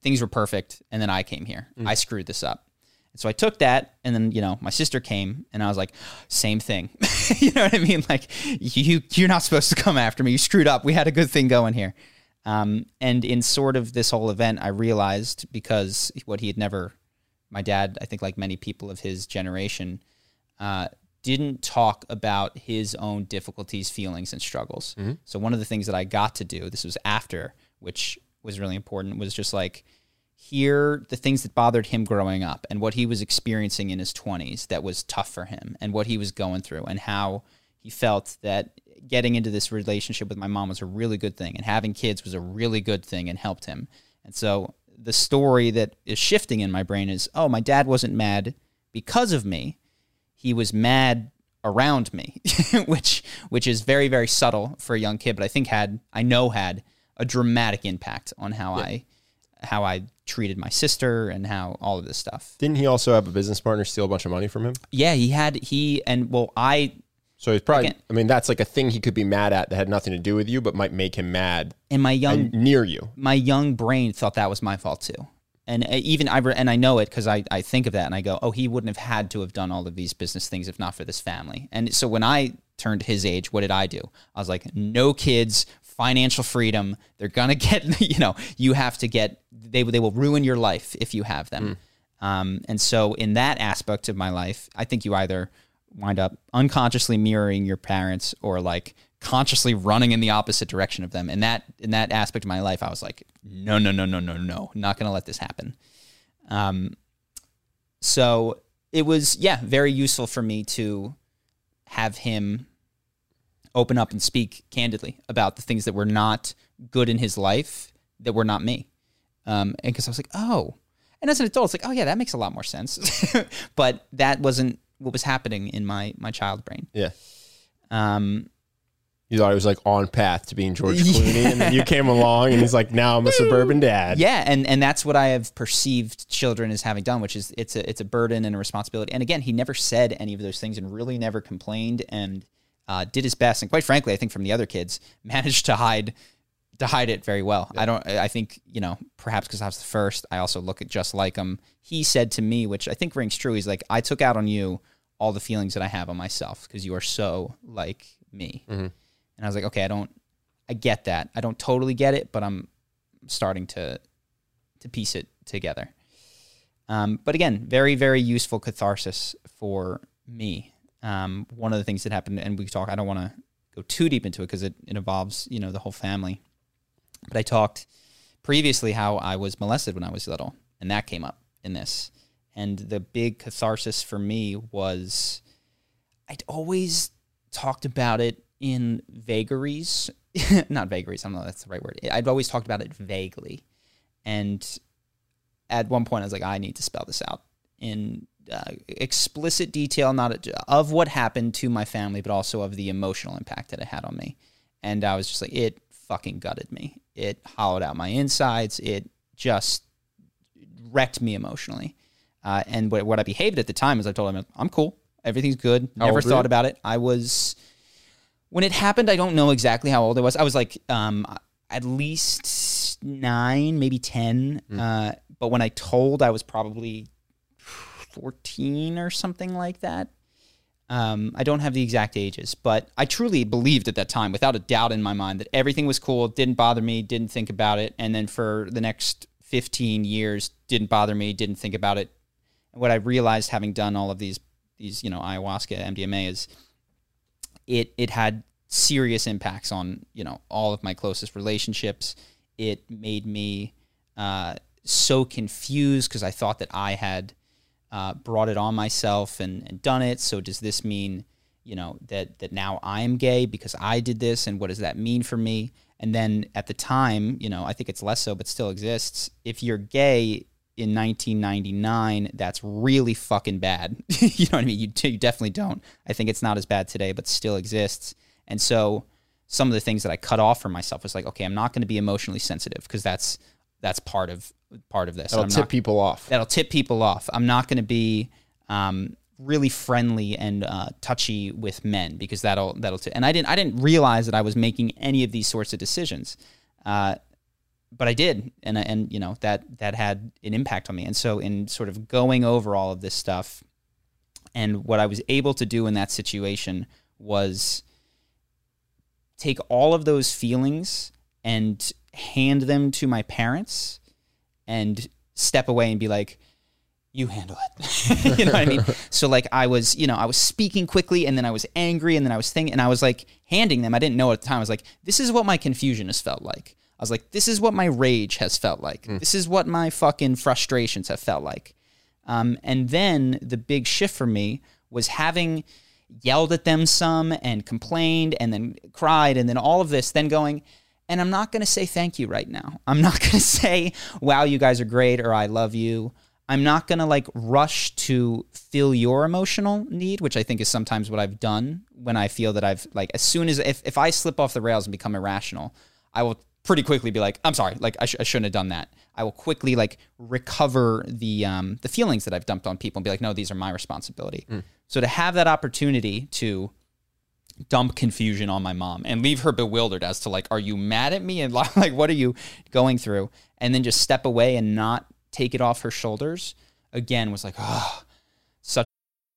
things were perfect, and then I came here. I screwed this up. And so I took that, and then you know my sister came, and I was like, same thing. you know what I mean? Like you you're not supposed to come after me. You screwed up. We had a good thing going here. Um, and in sort of this whole event, I realized because what he had never, my dad, I think like many people of his generation, uh, didn't talk about his own difficulties, feelings, and struggles. Mm-hmm. So one of the things that I got to do, this was after, which was really important, was just like hear the things that bothered him growing up and what he was experiencing in his 20s that was tough for him and what he was going through and how he felt that getting into this relationship with my mom was a really good thing and having kids was a really good thing and helped him. And so the story that is shifting in my brain is, oh, my dad wasn't mad because of me. He was mad around me, which which is very very subtle for a young kid, but I think had I know had a dramatic impact on how I how I treated my sister and how all of this stuff. Didn't he also have a business partner steal a bunch of money from him? Yeah, he had he and well I So he's probably. Again- I mean, that's like a thing he could be mad at that had nothing to do with you, but might make him mad And my young and near you. my young brain thought that was my fault too. And uh, even I re- and I know it because I, I think of that and I go, oh, he wouldn't have had to have done all of these business things if not for this family. And so when I turned his age, what did I do? I was like, no kids, financial freedom. They're gonna get, you know, you have to get. They they will ruin your life if you have them. Um, and so in that aspect of my life, I think you either wind up unconsciously mirroring your parents or like consciously running in the opposite direction of them. And that in that aspect of my life, I was like, no, no, no, no, no, no, not going to let this happen. Um, so it was yeah very useful for me to have him open up and speak candidly about the things that were not good in his life that were not me. Um, and because I was like, oh, and as an adult, it's like, oh yeah, that makes a lot more sense. but that wasn't what was happening in my my child brain. Yeah. Um, You thought he was like on path to being George Clooney, and then you came along, and he's like, "Now I'm a suburban dad." yeah, and and that's what I have perceived children as having done, which is it's a it's a burden and a responsibility. And again, he never said any of those things and really never complained and uh, did his best. And quite frankly, I think from the other kids, managed to hide to hide it very well. I don't. I think you know perhaps because I was the first. I also look at just like him. He said to me, which I think rings true. He's like, I took out on you all the feelings that I have on myself because you are so like me. And I was like, okay, I don't. I get that. I don't totally get it, but I'm starting to to piece it together. Um, but again, very very useful catharsis for me. Um, one of the things that happened, and we talk. I don't want to go too deep into it because it, it involves you know the whole family. But I talked previously how I was molested when I was little, and that came up in this. And the big catharsis for me was I'd always talked about it in vagaries, not vagaries. I don't know if that's the right word. I'd always talked about it vaguely, and at one point I was like, I need to spell this out in uh, explicit detail, not of what happened to my family, but also of the emotional impact that it had on me. And I was just like, it fucking gutted me. It hollowed out my insides. It just wrecked me emotionally. Uh, and what, what I behaved at the time is I told him, I'm cool. Everything's good. Never thought about it. I was, when it happened, I don't know exactly how old I was. I was like um, at least nine, maybe 10. Uh, but when I told, I was probably 14 or something like that. Um, I don't have the exact ages, but I truly believed at that time, without a doubt in my mind, that everything was cool, didn't bother me, didn't think about it. And then for the next 15 years, didn't bother me, didn't think about it. And what I realized having done all of these, these, you know, ayahuasca, MDMA is it, it had serious impacts on, you know, all of my closest relationships. It made me uh, so confused because I thought that I had uh, brought it on myself and, and done it. So does this mean, you know, that that now I'm gay because I did this, and what does that mean for me? And then at the time, you know, I think it's less so, but still exists. If you're gay in 1999, that's really fucking bad. you know what I mean? You, you definitely don't. I think it's not as bad today, but still exists. And so some of the things that I cut off for myself was like, okay, I'm not going to be emotionally sensitive because that's that's part of part of this. That'll tip not- people off. that'll tip people off. I'm not going to be um, really friendly and uh, touchy with men because that'll that'll. T- and I didn't I didn't realize that I was making any of these sorts of decisions, uh, but I did, and and you know that that had an impact on me. And so in sort of going over all of this stuff, and what I was able to do in that situation was take all of those feelings and hand them to my parents and step away and be like you handle it. You know what i mean? So like i was you know i was speaking quickly and then i was angry and then i was thinking and i was like handing them. I didn't know at the time. I was like this is what my confusion has felt like was like this is what my rage has felt like this is what my fucking frustrations have felt like um, and then the big shift for me was having yelled at them some and complained and then cried and then all of this, then going, and I'm not going to say thank you right now. I'm not going to say, wow, you guys are great or I love you. I'm not going to like rush to fill your emotional need, which I think is sometimes what I've done when I feel that I've like, as soon as if, if I slip off the rails and become irrational, I will pretty quickly be like, I'm sorry, like I, sh- I shouldn't have done that. I will quickly like recover the um, the feelings that I've dumped on people and be like, no, these are my responsibility. So to have that opportunity to dump confusion on my mom and leave her bewildered as to like, are you mad at me and like what are you going through? And then just step away and not take it off her shoulders again was like, oh, such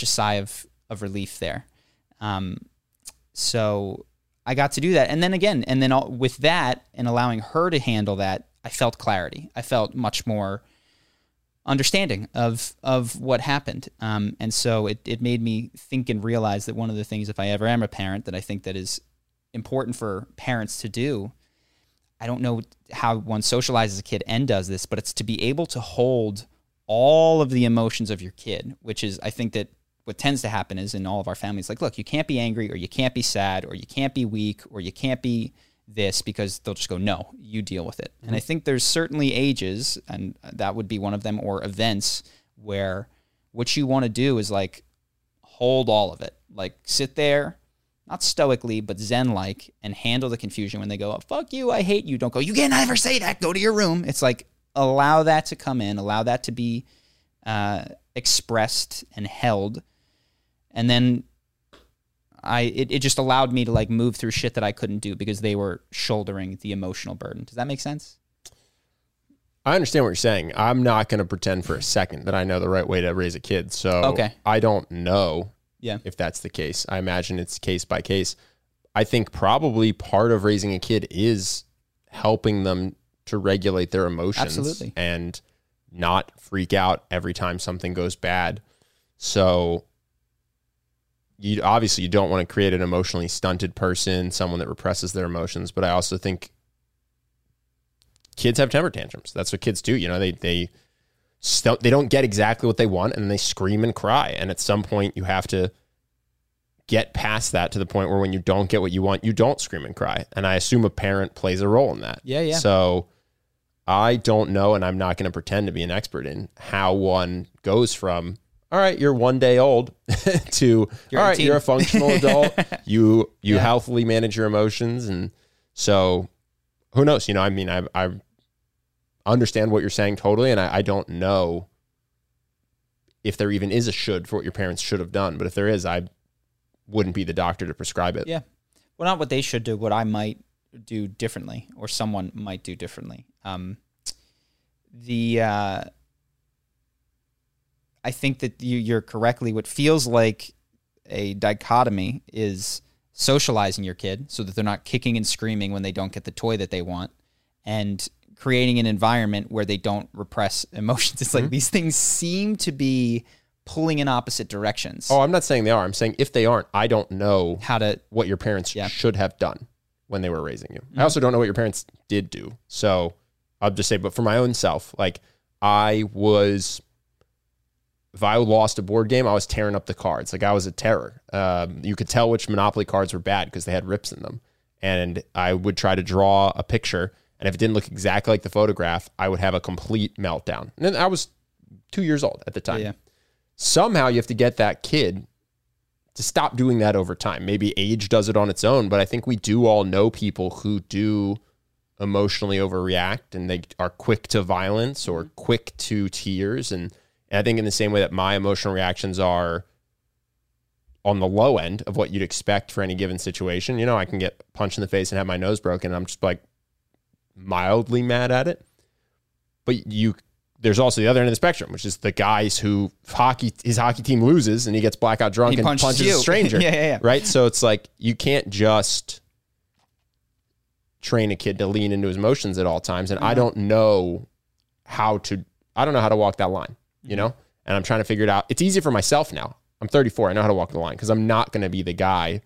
Just sigh of, of relief there. Um, so I got to do that. And then again, and then all, with that and allowing her to handle that, I felt clarity. I felt much more understanding of of what happened. Um, and so it, it made me think and realize that one of the things, if I ever am a parent, that I think that is important for parents to do. I don't know how one socializes a kid and does this, but it's to be able to hold all of the emotions of your kid, which is I think that what tends to happen is in all of our families, like, look, you can't be angry or you can't be sad or you can't be weak or you can't be this because they'll just go, no, you deal with it. Mm-hmm. And I think there's certainly ages, and that would be one of them, or events where what you want to do is like hold all of it. Like sit there, not stoically, but zen like, and handle the confusion when they go, oh, fuck you, I hate you. Don't go, you can't ever say that, go to your room. It's like allow that to come in, allow that to be uh, expressed and held. And then I it, it just allowed me to like move through shit that I couldn't do because they were shouldering the emotional burden. Does that make sense? I understand what you're saying. I'm not going to pretend for a second that I know the right way to raise a kid. So Okay. I don't know Yeah. if that's the case. I imagine it's case by case. I think probably part of raising a kid is helping them to regulate their emotions Absolutely. and not freak out every time something goes bad. So you obviously you don't want to create an emotionally stunted person, someone that represses their emotions, but I also think kids have temper tantrums. That's what kids do. You know, they they st- they don't get exactly what they want, and they scream and cry. And at some point, you have to get past that to the point where when you don't get what you want, you don't scream and cry. And I assume a parent plays a role in that. Yeah, yeah. So I don't know, and I'm not going to pretend to be an expert in how one goes from. All right, you're one day old to You're all right, 18. you're a functional adult. you you Yeah. healthily manage your emotions, and so who knows? You know, I mean, I I understand what you're saying totally, and I, I don't know if there even is a should for what your parents should have done. But if there is, I wouldn't be the doctor to prescribe it. Yeah. Well, not what they should do, what I might do differently, or someone might do differently. Um, the uh, I think that you, you're correctly. What feels like a dichotomy is socializing your kid so that they're not kicking and screaming when they don't get the toy that they want, and creating an environment where they don't repress emotions. It's like mm-hmm. these things seem to be pulling in opposite directions. Oh, I'm not saying they are. I'm saying if they aren't, I don't know How to what your parents Yeah. should have done when they were raising you. I mm-hmm. also don't know what your parents did do. So I'll just say, but for my own self, like I was, if I lost a board game, I was tearing up the cards. Like I was a terror. Um, you could tell which Monopoly cards were bad because they had rips in them. And I would try to draw a picture. And if it didn't look exactly like the photograph, I would have a complete meltdown. And then I was two years old at the time yeah. somehow you have to get that kid to stop doing that over time. Maybe age does it on its own, but I think we do all know people who do emotionally overreact and they are quick to violence or quick to tears. And, and I think in the same way that my emotional reactions are on the low end of what you'd expect for any given situation, you know, I can get punched in the face and have my nose broken. And I'm just like mildly mad at it. But you there's also the other end of the spectrum, which is the guys who hockey his hockey team loses and he gets blackout drunk He and punches punches, a stranger. Yeah, yeah, yeah. Right. So it's like you can't just train a kid to lean into his emotions at all times. And I mm-hmm. don't know how to I don't know how to walk that line, you know? And I'm trying to figure it out. It's easy for myself now. I'm 34. I know how to walk the line because I'm not going to be the guy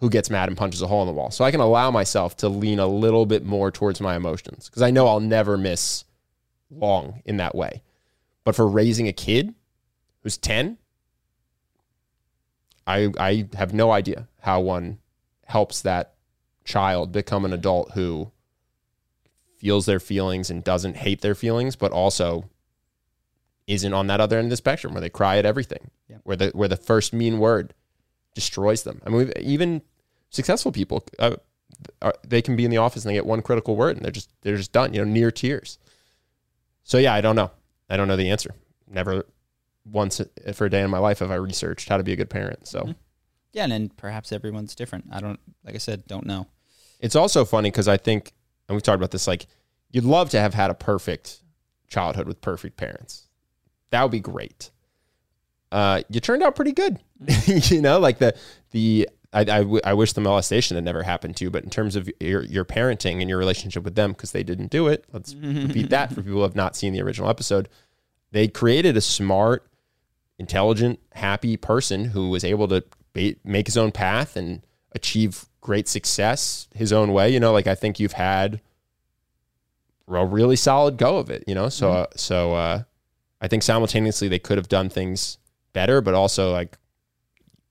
who gets mad and punches a hole in the wall. So I can allow myself to lean a little bit more towards my emotions because I know I'll never miss long in that way. But for raising a kid who's 10, I I have no idea how one helps that child become an adult who feels their feelings and doesn't hate their feelings, but also isn't on that other end of the spectrum where they cry at everything, Yeah. where the where the first mean word destroys them. I mean, we've, even successful people, uh, are, they can be in the office and they get one critical word and they're just they're just done. You know, near tears. So yeah, I don't know. I don't know the answer. Never once for a day in my life have I researched how to be a good parent. So Mhm. Yeah, and then perhaps everyone's different. I don't, like I said, don't know. it's also funny because I think, and we've talked about this, like you'd love to have had a perfect childhood with perfect parents. That would be great. Uh, you turned out pretty good, you know, like the the I, I, w- I wish the molestation had never happened to you, but in terms of your, your parenting and your relationship with them, because they didn't do it, let's repeat that for people who have not seen the original episode. They created a smart, intelligent, happy person who was able to ba- make his own path and achieve great success his own way. You know, like I think you've had a really solid go of it, you know? So, uh, so, uh, I think simultaneously they could have done things better, but also like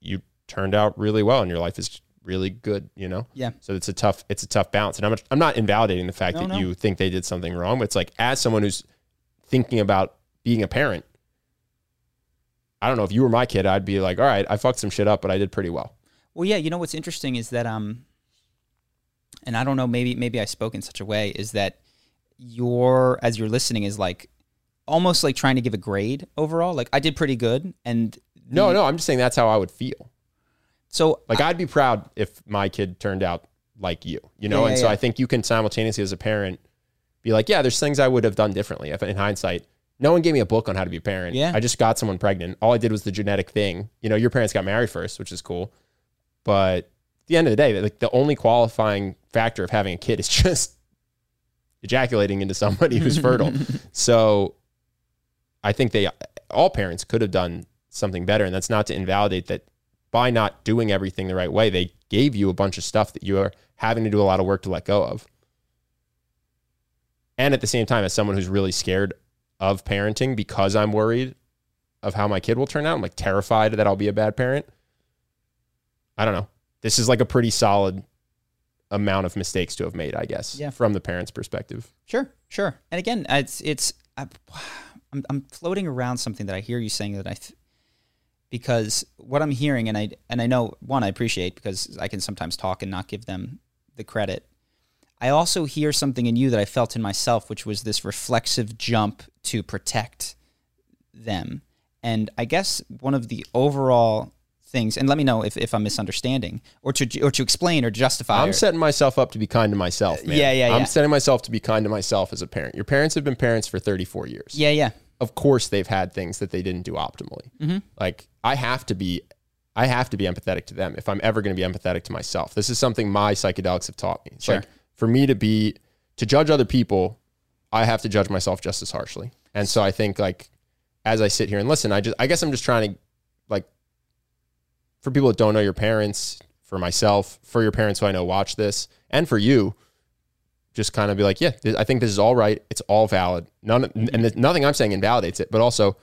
you turned out really well and your life is really good, you know? Yeah. So it's a tough, it's a tough balance. And I'm, I'm not invalidating the fact No, that no. you think they did something wrong, but it's like as someone who's thinking about being a parent, I don't know if you were my kid, I'd be like, all right, I fucked some shit up, but I did pretty well. Well, yeah, you know what's interesting is that um and I don't know, maybe maybe I spoke in such a way is that your as you're listening is like almost like trying to give a grade overall. Like I did pretty good and No, the- no, I'm just saying that's how I would feel. So Like I'd be proud if my kid turned out like you, you know? Yeah, and yeah, so yeah. I think you can simultaneously as a parent be like, yeah, there's things I would have done differently. If in hindsight, no one gave me a book on how to be a parent. Yeah. I just got someone pregnant. All I did was the genetic thing. You know, your parents got married first, which is cool. But at the end of the day, like the only qualifying factor of having a kid is just ejaculating into somebody who's fertile. So I think they all parents could have done something better. And that's not to invalidate that by not doing everything the right way, they gave you a bunch of stuff that you are having to do a lot of work to let go of. And at the same time, as someone who's really scared of parenting because I'm worried of how my kid will turn out, I'm like terrified that I'll be a bad parent. I don't know. This is like a pretty solid amount of mistakes to have made, I guess, Yeah. from the parent's perspective. Sure, sure. And again, it's it's I, I'm I'm floating around something that I hear you saying that I th- because what I'm hearing and I and I know one I appreciate because I can sometimes talk and not give them the credit. I also hear something in you that I felt in myself, which was this reflexive jump to protect them. And I guess one of the overall things, and let me know if, if I'm misunderstanding, or to or to explain or justify. I'm or- setting myself up to be kind to myself, man. Yeah, yeah, I'm setting myself to be kind to myself as a parent. Your parents have been parents for 34 years. yeah, yeah, Of course, they've had things that they didn't do optimally. Mm-hmm. Like I have to be, I have to be empathetic to them if I'm ever going to be empathetic to myself. This is something my psychedelics have taught me. It's Sure. like for me to be to judge other people, I have to judge myself just as harshly. And so I think like as I sit here and listen, I just I guess I'm just trying to like for people that don't know your parents, for myself, for your parents who I know watch this, and for you, just kind of be like, yeah, I think this is all right. It's all valid. None, and th- nothing I'm saying invalidates it. But also,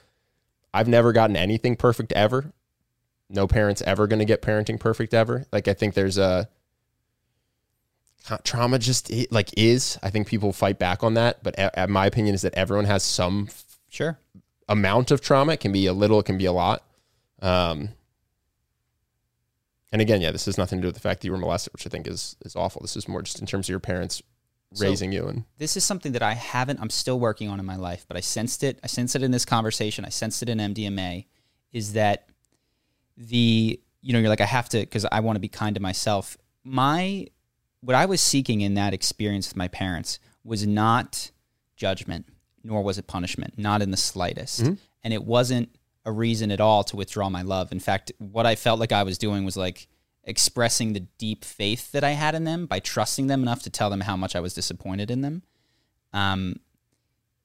I've never gotten anything perfect ever. No parent's ever going to get parenting perfect ever. Like I think there's a trauma just like is. I think people fight back on that, but a- my opinion is that everyone has some sure. amount of trauma. It can be a little, it can be a lot. Um, and again, yeah, this has nothing to do with the fact that you were molested, which I think is is awful. This is more just in terms of your parents So- raising you and this is something that I haven't, I'm still working on in my life, but I sensed it. I sensed it in this conversation. I sensed it in MDMA is that the, you know, you're like, I have to, because I want to be kind to myself. My, what I was seeking in that experience with my parents was not judgment, nor was it punishment, not in the slightest. Mm-hmm. And it wasn't a reason at all to withdraw my love. In fact, what I felt like I was doing was like, expressing the deep faith that I had in them by trusting them enough to tell them how much I was disappointed in them. Um,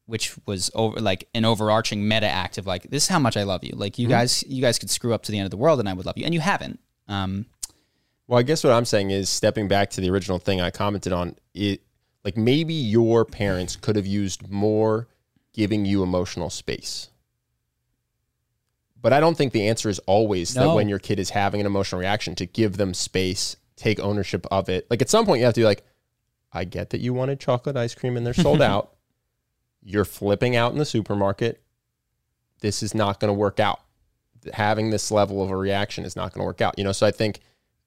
which was over like an overarching meta act of like, this is how much I love you. Like you guys, you guys could screw up to the end of the world and I would love you. And you haven't. Um, Well, I guess what I'm saying is stepping back to the original thing I commented on it like maybe your parents could have used more giving you emotional space. But I don't think the answer is always that when your kid is having an emotional reaction to give them space, take ownership of it. Like at some point you have to be like I get that you wanted chocolate ice cream and they're sold out. You're flipping out in the supermarket. This is not going to work out. Having this level of a reaction is not going to work out. You know, so I think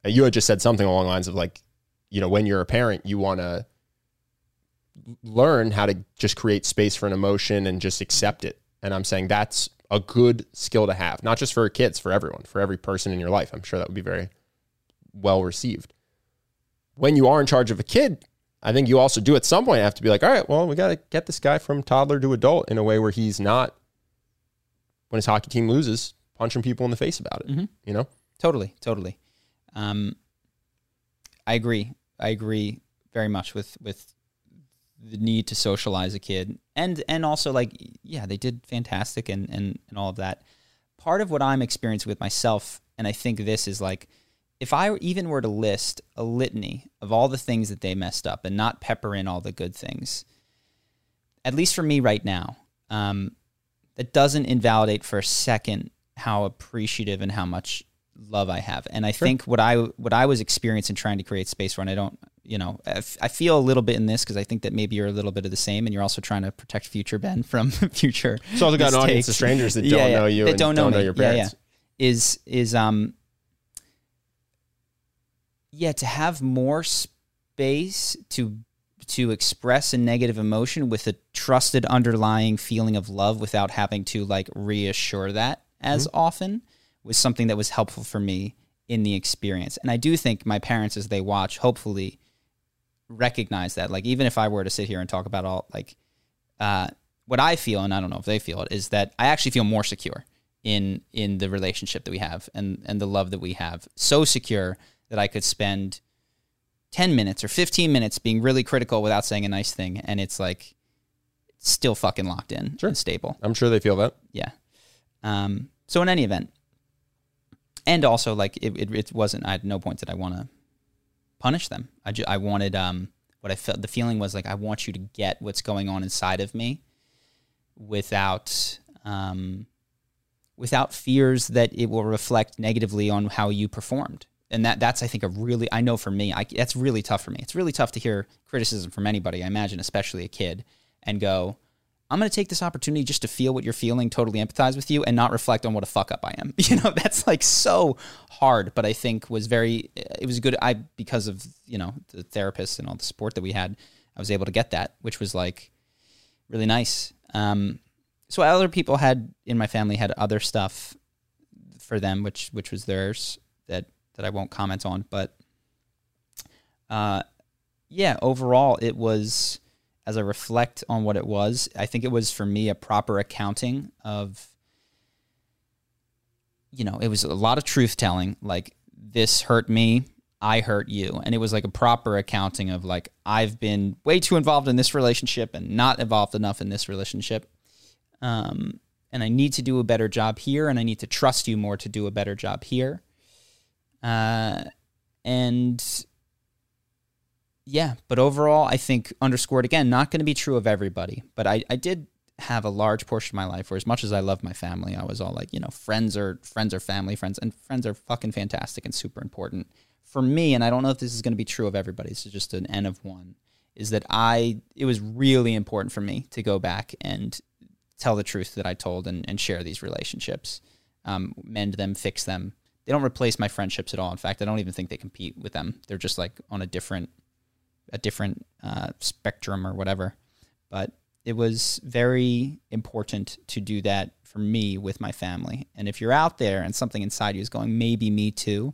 uh, you had just said something along the lines of like, you know, when you're a parent, you want to learn how to just create space for an emotion and just accept it. And I'm saying that's a good skill to have, not just for kids, for everyone, for every person in your life. I'm sure that would be very well received. When you are in charge of a kid, I think you also do at some point have to be like, all right, well, we got to get this guy from toddler to adult in a way where he's not, when his hockey team loses, punching people in the face about it. Mhm. You know? totally, totally. Um, I agree. I agree very much with with the need to socialize a kid, and and also like yeah, they did fantastic and and and all of that. Part of what I'm experiencing with myself, and I think this is like, if I even were to list a litany of all the things that they messed up and not pepper in all the good things, at least for me right now, um, that doesn't invalidate for a second how appreciative and how much love I have. And I think what I what I was experiencing trying to create space for, and I don't, you know, I, f- I feel a little bit in this because I think that maybe you're a little bit of the same, and you're also trying to protect future Ben from future. It's also got an audience of strangers that Yeah, don't yeah, know you that and don't know me. your Yeah, yeah. parents. Is is um yeah to have more space to to express a negative emotion with a trusted underlying feeling of love without having to like reassure that as often was something that was helpful for me in the experience. And I do think my parents as they watch hopefully recognize that like even if I were to sit here and talk about all like uh what I feel and I don't know if they feel it is that I actually feel more secure in in the relationship that we have and and the love that we have. So secure that I could spend 10 minutes or 15 minutes being really critical without saying a nice thing and it's like still fucking locked in Sure. and stable. I'm sure they feel that. Yeah. Um, so in any event, and also like it, it, it wasn't. I had no point that I want to punish them. I ju- I wanted um what I felt. The feeling was like I want you to get what's going on inside of me, without um, without fears that it will reflect negatively on how you performed. And that that's I think a really I know for me I, that's really tough for me. It's really tough to hear criticism from anybody. I imagine, especially a kid, and go, I'm going to take this opportunity just to feel what you're feeling, totally empathize with you, and not reflect on what a fuck up I am. You know, that's like so hard, but I think was very, it was good. I, because of, you know, the therapists and all the support that we had, I was able to get that, which was like really nice. Um, so other people had in my family had other stuff for them, which, which was theirs that, that I won't comment on, but, uh, yeah, overall it was, as I reflect on what it was, I think it was for me a proper accounting of, you know, it was a lot of truth telling. Like, this hurt me, I hurt you. And it was like a proper accounting of, like, I've been way too involved in this relationship and not involved enough in this relationship. Um, and I need to do a better job here, and I need to trust you more to do a better job here. Uh, and yeah, but overall, I think underscored again, not going to be true of everybody, but I, I did have a large portion of my life where as much as I love my family, I was all like, you know, friends are friends are family, friends and friends are fucking fantastic and super important. For me, and I don't know if this is going to be true of everybody, this is just an N of one, is that I it was really important for me to go back and tell the truth that I told and, and share these relationships. Um, mend them, fix them. They don't replace my friendships at all. In fact, I don't even think they compete with them. They're just like on a different a different uh, spectrum or whatever. But it was very important to do that for me with my family. And if you're out there and something inside you is going, maybe me too,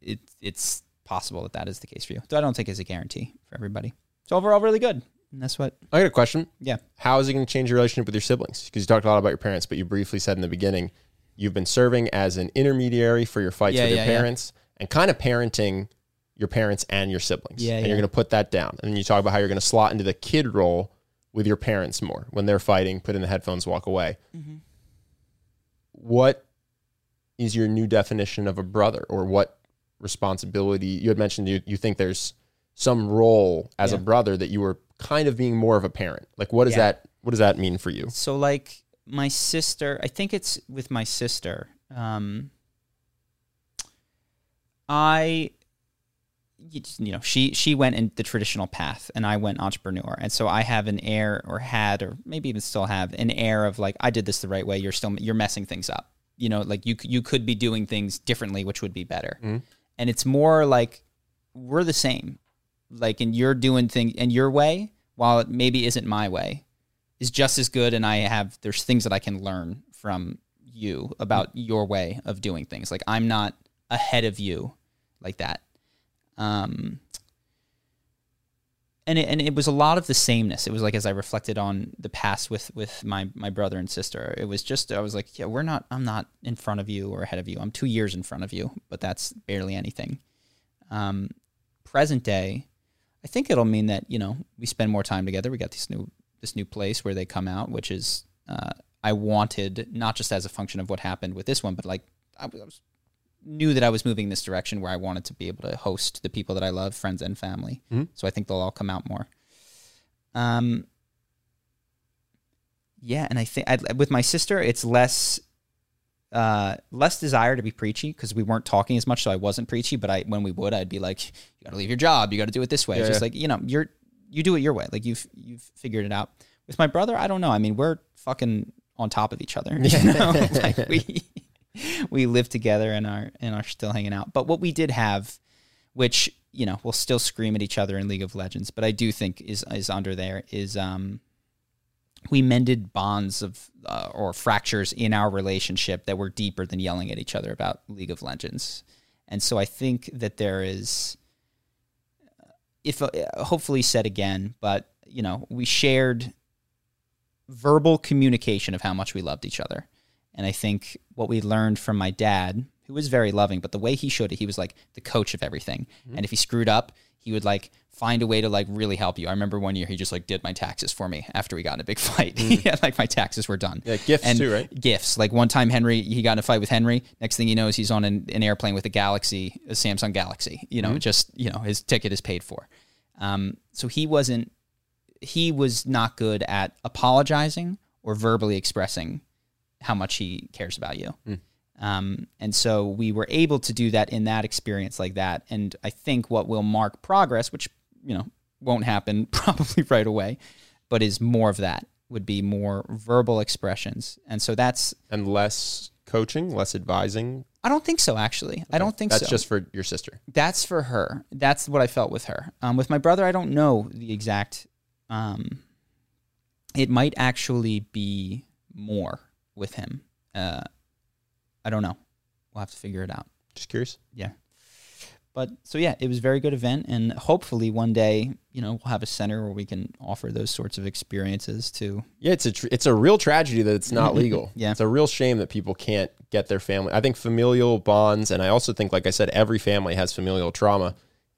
it, it's possible that that is the case for you. Though I don't think it's a guarantee for everybody. So overall, really good. And that's what, I got a question. yeah. How is it going to change your relationship with your siblings? Because you talked a lot about your parents, but you briefly said in the beginning you've been serving as an intermediary for your fights Yeah, with your yeah, yeah. parents and kind of parenting your parents and your siblings. Yeah, and yeah. you're going to put that down. And then you talk about how you're going to slot into the kid role with your parents more when they're fighting, put in the headphones, walk away. Mm-hmm. What is your new definition of a brother or what responsibility? You had mentioned you, you think there's some role as a brother that you were kind of being more of a parent. Like what does Yeah. that what does that mean for you? So like my sister, I think it's with my sister. Um, I, you know, she she went in the traditional path, and I went entrepreneur, and so I have an air, or had, or maybe even still have an air of like I did this the right way. You're still you're messing things up. You know, like you you could be doing things differently, which would be better. Mm-hmm. And it's more like we're the same. Like, and you're doing things in your way, while it maybe isn't my way is just as good and I have there's things that I can learn from you about mm-hmm. your way of doing things. Like I'm not ahead of you like that. Um and it, and it was a lot of the sameness. It was like as I reflected on the past with with my my brother and sister, it was just I was like, yeah, we're not. I'm not in front of you or ahead of you. I'm two years in front of you, but that's barely anything. Um, present day, I think it'll mean that you know we spend more time together. We got this new this new place where they come out, which is uh, I wanted not just as a function of what happened with this one, but like I was knew that I was moving in this direction where I wanted to be able to host the people that I love, friends and family. Mhm. So I think they'll all come out more. Um, yeah, and I think with my sister, it's less uh, less desire to be preachy because we weren't talking as much, so I wasn't preachy. But I, when we would, I'd be like, "You got to leave your job. You got to do it this way." Yeah, it's just yeah. like you know, you're you do it your way. Like you've you've figured it out. With my brother, I don't know. I mean, we're fucking on top of each other. You know, like we we live together and are and are still hanging out. But what we did have, which you know, we'll still scream at each other in League of Legends, but I do think is is under there is um we mended bonds of uh, or fractures in our relationship that were deeper than yelling at each other about League of Legends. And so I think that there is if uh, hopefully said again, but you know, we shared verbal communication of how much we loved each other. And I think what we learned from my dad, who was very loving, but the way he showed it, he was like the coach of everything. Mm-hmm. And if he screwed up, he would like find a way to like really help you. I remember one year he just like did my taxes for me after we got in a big fight. Mm. yeah, like my taxes were done. Yeah, gifts and too, right? Gifts. Like one time Henry, he got in a fight with Henry. Next thing he knows, he's on an, an airplane with a Galaxy, a Samsung Galaxy. You know, mm-hmm. just you know, his ticket is paid for. Um, so he wasn't. He was not good at apologizing or verbally expressing how much he cares about you. Um, and so we were able to do that in that experience like that. And I think what will mark progress, which, you know, won't happen probably right away, but is more of that, would be more verbal expressions. And so that's, And less coaching, less advising. I don't think so, actually. I don't think That's so. just for your sister. That's for her. That's what I felt with her. Um, with my brother, I don't know the exact. Um, it might actually be more with him. Uh, I don't know. We'll have to figure it out. Just curious. Yeah. But so yeah, it was a very good event, and hopefully one day, you know, we'll have a center where we can offer those sorts of experiences to. Yeah, it's a tr- it's a real tragedy that it's not legal. Yeah. it's a real shame that people can't get their family. I think familial bonds, and I also think, like I said, every family has familial trauma.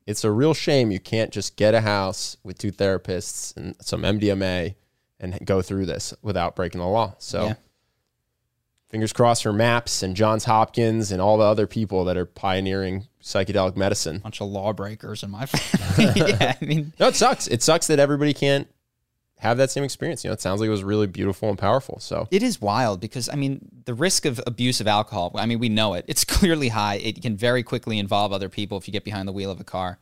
It's a real shame you can't just get a house with two therapists and some MDMA and go through this without breaking the law. So. Yeah. Fingers crossed for MAPS and Johns Hopkins and all the other people that are pioneering psychedelic medicine. A bunch of lawbreakers in my family. yeah, I mean, No, it sucks. It sucks that everybody can't have that same experience. You know, it sounds like it was really beautiful and powerful. So It is wild because I mean the risk of abuse of alcohol. I mean we know it. It's clearly high. It can very quickly involve other people if you get behind the wheel of a car.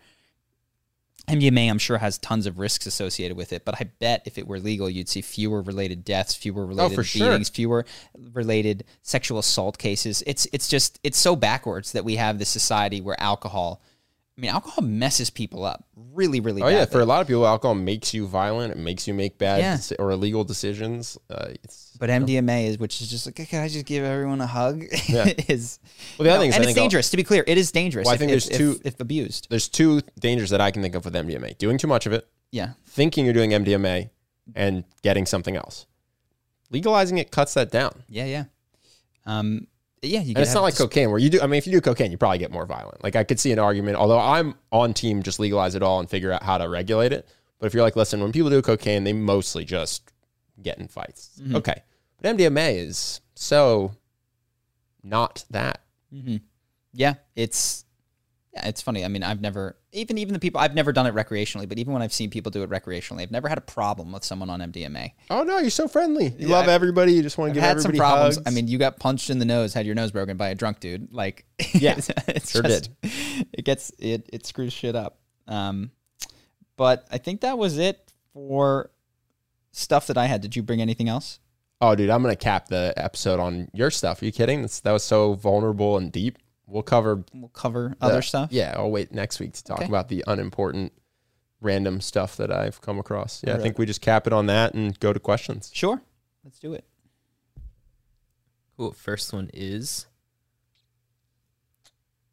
MDMA, I'm sure, has tons of risks associated with it, but I bet if it were legal, you'd see fewer related deaths, fewer oh, related for sure. beatings, fewer related sexual assault cases. It's it's just it's so backwards that we have this society where alcohol. I mean, alcohol messes people up really, really. Oh yeah, for a lot of people, alcohol makes you violent. It makes you make bad Yeah. or illegal decisions. Uh, it's, But MDMA is, which is just like, can I just give everyone a hug? Yeah. is Well, the other No, thing is and it's think I'll- dangerous. To be clear, it is dangerous. Well, I if- think if, there's if- two- if abused. there's two dangers that I can think of with MDMA: doing too much of it, Yeah, thinking you're doing MDMA, and getting something else. Legalizing it cuts that down. yeah, yeah. Um, yeah, you And it's not like cocaine where you do. I mean, if you do cocaine, you probably get more violent. Like I could see an argument. Although I'm on team, just legalize it all and figure out how to regulate it. But if you're like, listen, when people do cocaine, they mostly just get in fights. Mm-hmm. Okay, but MDMA is so not that. Yeah, it's yeah, it's funny. I mean, I've never even even the people I've never done it recreationally, but even when I've seen people do it recreationally, I've never had a problem with someone on MDMA. Oh no, you're so friendly. You Yeah, love I've- everybody. You just want to I've give had some everybody problems. hugs. I mean, you got punched in the nose, had your nose broken by a drunk dude. Like, Yeah, it's, it's sure just- It gets it it screws shit up. Um, but I think that was it for stuff that I had. Did you bring anything else? oh, dude, I'm gonna cap the episode on your stuff. Are you kidding? That's, that was so vulnerable and deep. We'll cover We'll cover the- other stuff. Yeah, I'll wait next week to talk Okay. about the unimportant, random stuff that I've come across. Yeah, I think we just cap it on that and go to questions. Sure, let's do it. Cool. First one is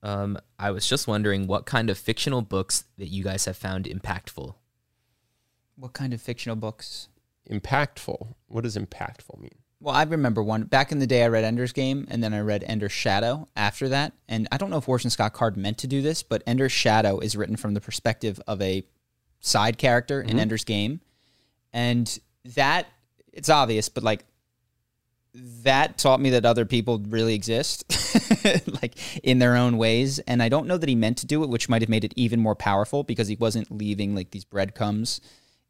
um, I was just wondering what kind of fictional books that you guys have found impactful. What kind of fictional books? Impactful. What does impactful mean? Well, I remember one back in the day. I read Ender's Game, and then I read Ender's Shadow after that. And I don't know if Orson Scott Card meant to do this, but Ender's Shadow is written from the perspective of a side character in mm-hmm. Ender's Game, and that it's obvious, but like that taught me that other people really exist, like in their own ways. And I don't know that he meant to do it, which might have made it even more powerful because he wasn't leaving like these breadcrumbs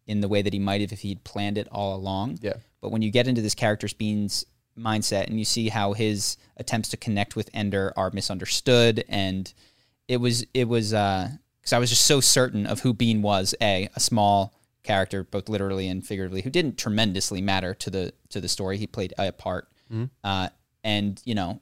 in the way that he might have if he'd planned it all along. Yeah. But when you get into this character's Bean's mindset and you see how his attempts to connect with Ender are misunderstood, and it was it was uh because I was just so certain of who Bean was. A a small character, both literally and figuratively, who didn't tremendously matter to the to the story. He played a part, uh, and you know.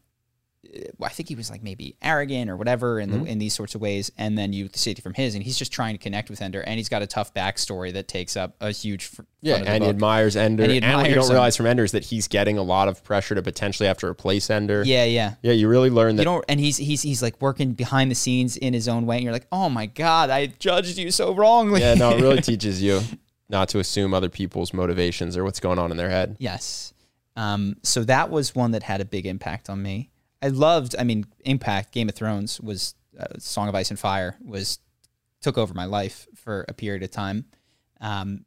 I think he was like maybe arrogant or whatever in the, in these sorts of ways, and then you see it from his, and he's just trying to connect with Ender, and he's got a tough backstory that takes up a huge Yeah, front of the and he admires Ender. And And, he what you don't him. realize from Ender is that he's getting a lot of pressure to potentially have to replace Ender. Yeah, yeah. Yeah, you really learn You that. don't, and he's he's he's like working behind the scenes in his own way, and you're like, oh my god, I judged you so wrongly. yeah, no, it really teaches you not to assume other people's motivations or what's going on in their head. yes. Um, so that was one that had a big impact on me. I loved, I mean, impact. Game of Thrones was uh, Song of Ice and Fire was took over my life for a period of time. Um,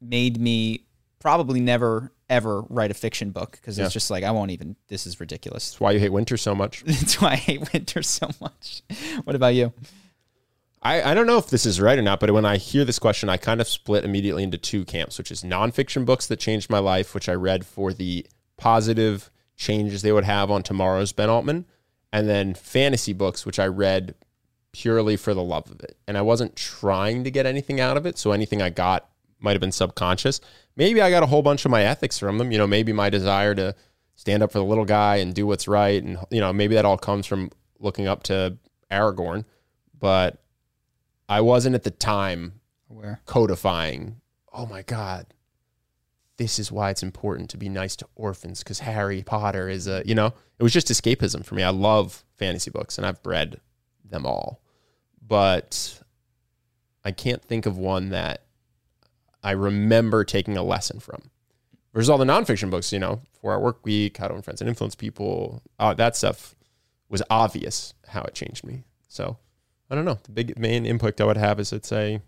made me probably never ever write a fiction book because Yeah. it's just like I won't even. This is ridiculous. That's why you hate winter so much. That's why I hate winter so much. What about you? I, I don't know if this is right or not, but when I hear this question, I kind of split immediately into two camps, which is nonfiction books that changed my life, which I read for the positive changes they would have on tomorrow's Ben Altman, and then fantasy books, which I read purely for the love of it. And I wasn't trying to get anything out of it, so anything I got might have been subconscious. Maybe I got a whole bunch of my ethics from them. You know, maybe my desire to stand up for the little guy and do what's right, and you know, maybe that all comes from looking up to Aragorn. But I wasn't at the time Where? codifying, oh my God, this is why it's important to be nice to orphans because Harry Potter is a, you know, it was just escapism for me. I love fantasy books and I've read them all, but I can't think of one that I remember taking a lesson from. Versus all the nonfiction books, you know, Four Hour Work Week, How to Win Friends and Influence People, uh, that stuff was obvious how it changed me. So I don't know. The big main input I would have is I'd say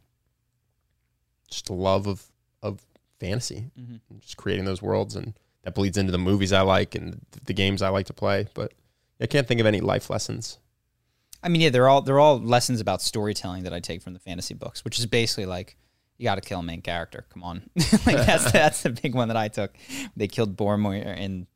just a love of of fantasy, Mhm. and just creating those worlds, and that bleeds into the movies I like and the games I like to play. But I can't think of any life lessons. I mean, yeah, they're all they're all lessons about storytelling that I take from the fantasy books, which is basically like you got to kill a main character. Come on, like that's that's the big one that I took. They killed Boromir in,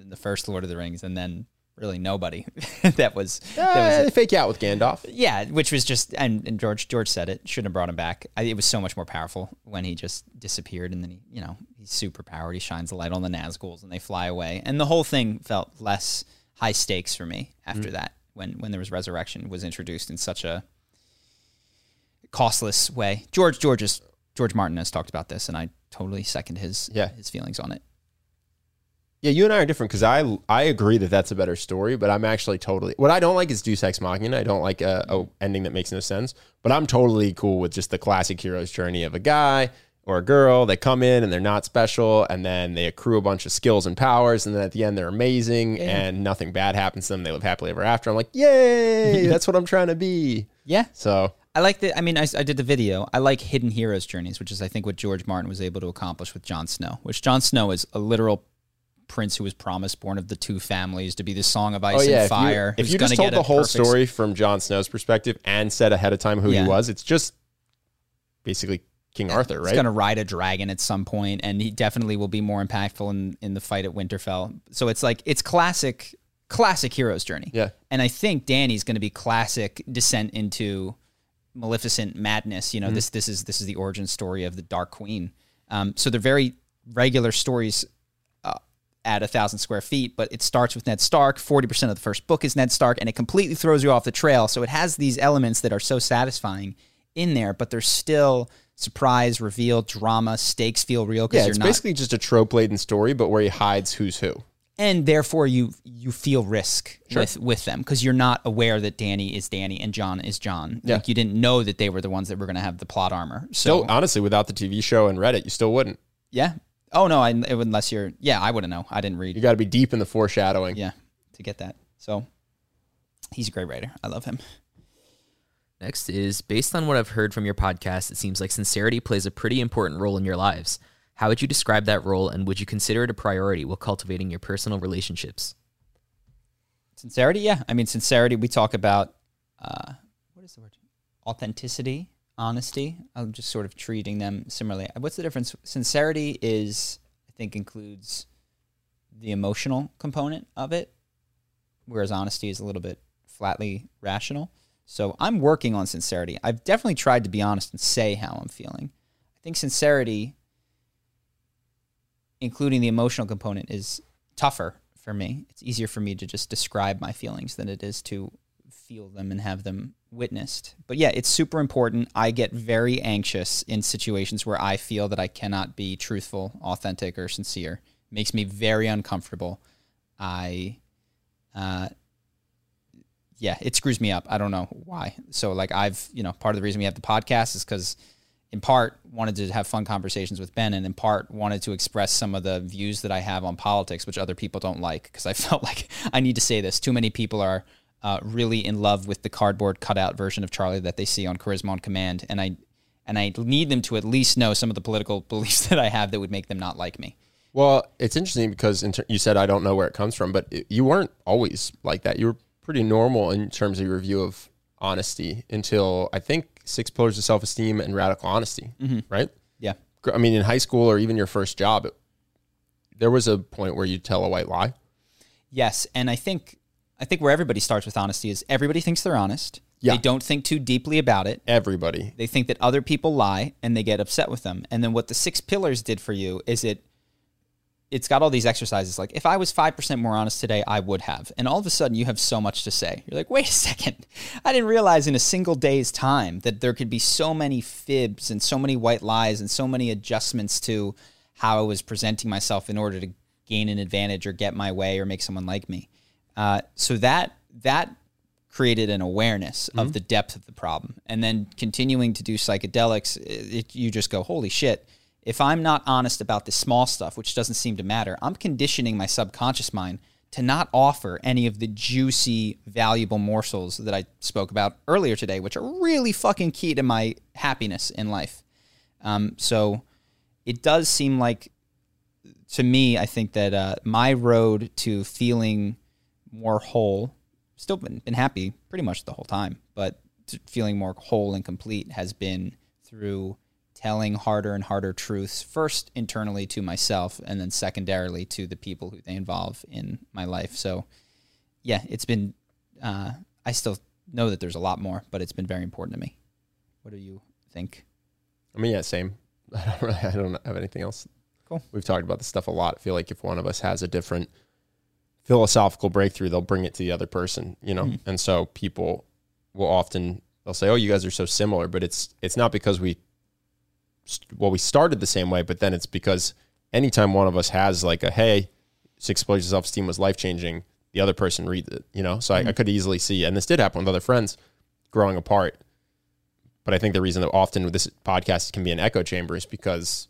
in the first Lord of the Rings, and then really nobody. that was that was uh, they fake you out with Gandalf. Yeah, which was just and, and George George said it shouldn't have brought him back. I, it was so much more powerful when he just disappeared and then he you know he's super powered. He shines the light on the Nazguls and they fly away. And the whole thing felt less high stakes for me after mm. that when when there was resurrection was introduced in such a costless way. George George is, George Martin has talked about this and I totally second his Yeah. his feelings on it. Yeah, you and I are different because I I agree that that's a better story, but I'm actually totally what I don't like is Deus Ex Machina. I don't like a, a ending that makes no sense. But I'm totally cool with just the classic hero's journey of a guy or a girl. They come in and they're not special, and then they accrue a bunch of skills and powers, and then at the end they're amazing, and nothing bad happens to them. They live happily ever after. I'm like, yay! that's what I'm trying to be. Yeah. So I like the. I mean, I, I did the video. I like hidden heroes journeys, which is I think what George Martin was able to accomplish with Jon Snow. Which Jon Snow is a literal prince who was promised, born of the two families, to be the Song of Ice Oh yeah, and Fire. If who's you, if you just told the whole story from Jon Snow's perspective and said ahead of time who Yeah. he was, it's just basically King Arthur, right? He's going to ride a dragon at some point, and he definitely will be more impactful in, in the fight at Winterfell. So it's like it's classic, classic hero's journey. Yeah. and I think Dany's going to be classic descent into Maleficent madness. Mm-hmm. You know, this this is this is the origin story of the Dark Queen. Um, so they're very regular stories at a thousand square feet, but it starts with Ned Stark. Forty percent of the first book is Ned Stark, and it completely throws you off the trail. So it has these elements that are so satisfying in there, but there's still surprise, reveal, drama, stakes feel real because Yeah, you're it's not. basically just a trope laden story, but where he hides who's who. and therefore you you feel risk with with them because you're not aware that Dany is Dany and Jon is Jon. Yeah. Like you didn't know that they were the ones that were going to have the plot armor. So honestly, without the TV show and Reddit, you still wouldn't. yeah. Oh no, I unless you're yeah, I wouldn't know. I didn't read. You got to be deep in the foreshadowing. yeah, to get that. So he's a great writer. I love him. Next is based on what I've heard from your podcast, it seems like sincerity plays a pretty important role in your lives. How would you describe that role and would you consider it a priority while cultivating your personal relationships? Sincerity, yeah. I mean, sincerity. We talk about uh, what is the word? Authenticity, honesty. I'm just sort of treating them similarly. What's the difference? Sincerity is, I think, includes the emotional component of it, whereas honesty is a little bit flatly rational. So I'm working on sincerity. I've definitely tried to be honest and say how I'm feeling. I think sincerity, including the emotional component, is tougher for me. It's easier for me to just describe my feelings than it is to feel them and have them witnessed. But yeah, it's super important. I get very anxious in situations where I feel that I cannot be truthful, authentic, or sincere. It makes me very uncomfortable. I, uh, yeah, it screws me up. I don't know why. So like I've, you know, part of the reason we have the podcast is because in part wanted to have fun conversations with Ben and in part wanted to express some of the views that I have on politics, which other people don't like because I felt like I need to say this. Too many people are uh, really in love with the cardboard cutout version of Charlie that they see on Charisma on Command, and I and I need them to at least know some of the political beliefs that I have that would make them not like me. Well, it's interesting because in ter- you said I don't know where it comes from, but it, you weren't always like that. You were pretty normal in terms of your view of honesty until I think Six Pillars of Self Esteem and Radical Honesty, right? Yeah. I mean, in high school or even your first job, it, there was a point where you tell a white lie. Yes, and I think I think where everybody starts with honesty is everybody thinks they're honest. Yeah. They don't think too deeply about it. Everybody. They think that other people lie and they get upset with them. And then what the six pillars did for you is it it's got all these exercises like if I was 5% more honest today, I would have. And all of a sudden you have so much to say. You're like, "Wait a second. I didn't realize in a single day's time that there could be so many fibs and so many white lies and so many adjustments to how I was presenting myself in order to gain an advantage or get my way or make someone like me." Uh, so that that created an awareness of the depth of the problem, and then continuing to do psychedelics, it, you just go, "Holy shit!" If I'm not honest about the small stuff, which doesn't seem to matter, I'm conditioning my subconscious mind to not offer any of the juicy, valuable morsels that I spoke about earlier today, which are really fucking key to my happiness in life. Um, so it does seem like to me, I think that uh, my road to feeling more whole, still been, been happy pretty much the whole time, but feeling more whole and complete has been through telling harder and harder truths, first internally to myself, and then secondarily to the people who they involve in my life. So, yeah, it's been, uh, I still know that there's a lot more, but it's been very important to me. What do you think? I mean, yeah, same. I don't really, I don't have anything else. Cool. We've talked about this stuff a lot. I feel like if one of us has a different philosophical breakthrough, they'll bring it to the other person, you know? Mm-hmm. And so people will often, they'll say, oh, you guys are so similar, but it's, it's not because we, well, we started the same way, but then it's because anytime one of us has like a, hey, six pillars of self-esteem was life-changing, the other person reads it, you know? So I, I could easily see, and this did happen with other friends growing apart. But I think the reason that often with this podcast can be an echo chamber is because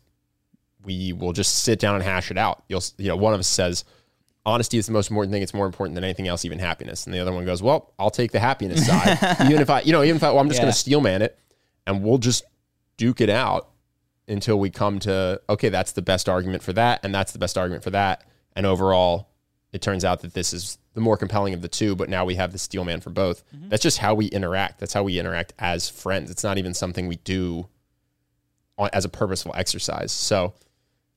we will just sit down and hash it out. You'll, you know, one of us says, honesty is the most important thing. It's more important than anything else, even happiness. And the other one goes, well, I'll take the happiness side. even if I, you know, even if I, well, I'm just going to steel man it and we'll just duke it out until we come to, okay, that's the best argument for that. And that's the best argument for that. And overall, it turns out that this is the more compelling of the two, but now we have the steel man for both. Mm-hmm. That's just how we interact. That's how we interact as friends. It's not even something we do on, as a purposeful exercise. So,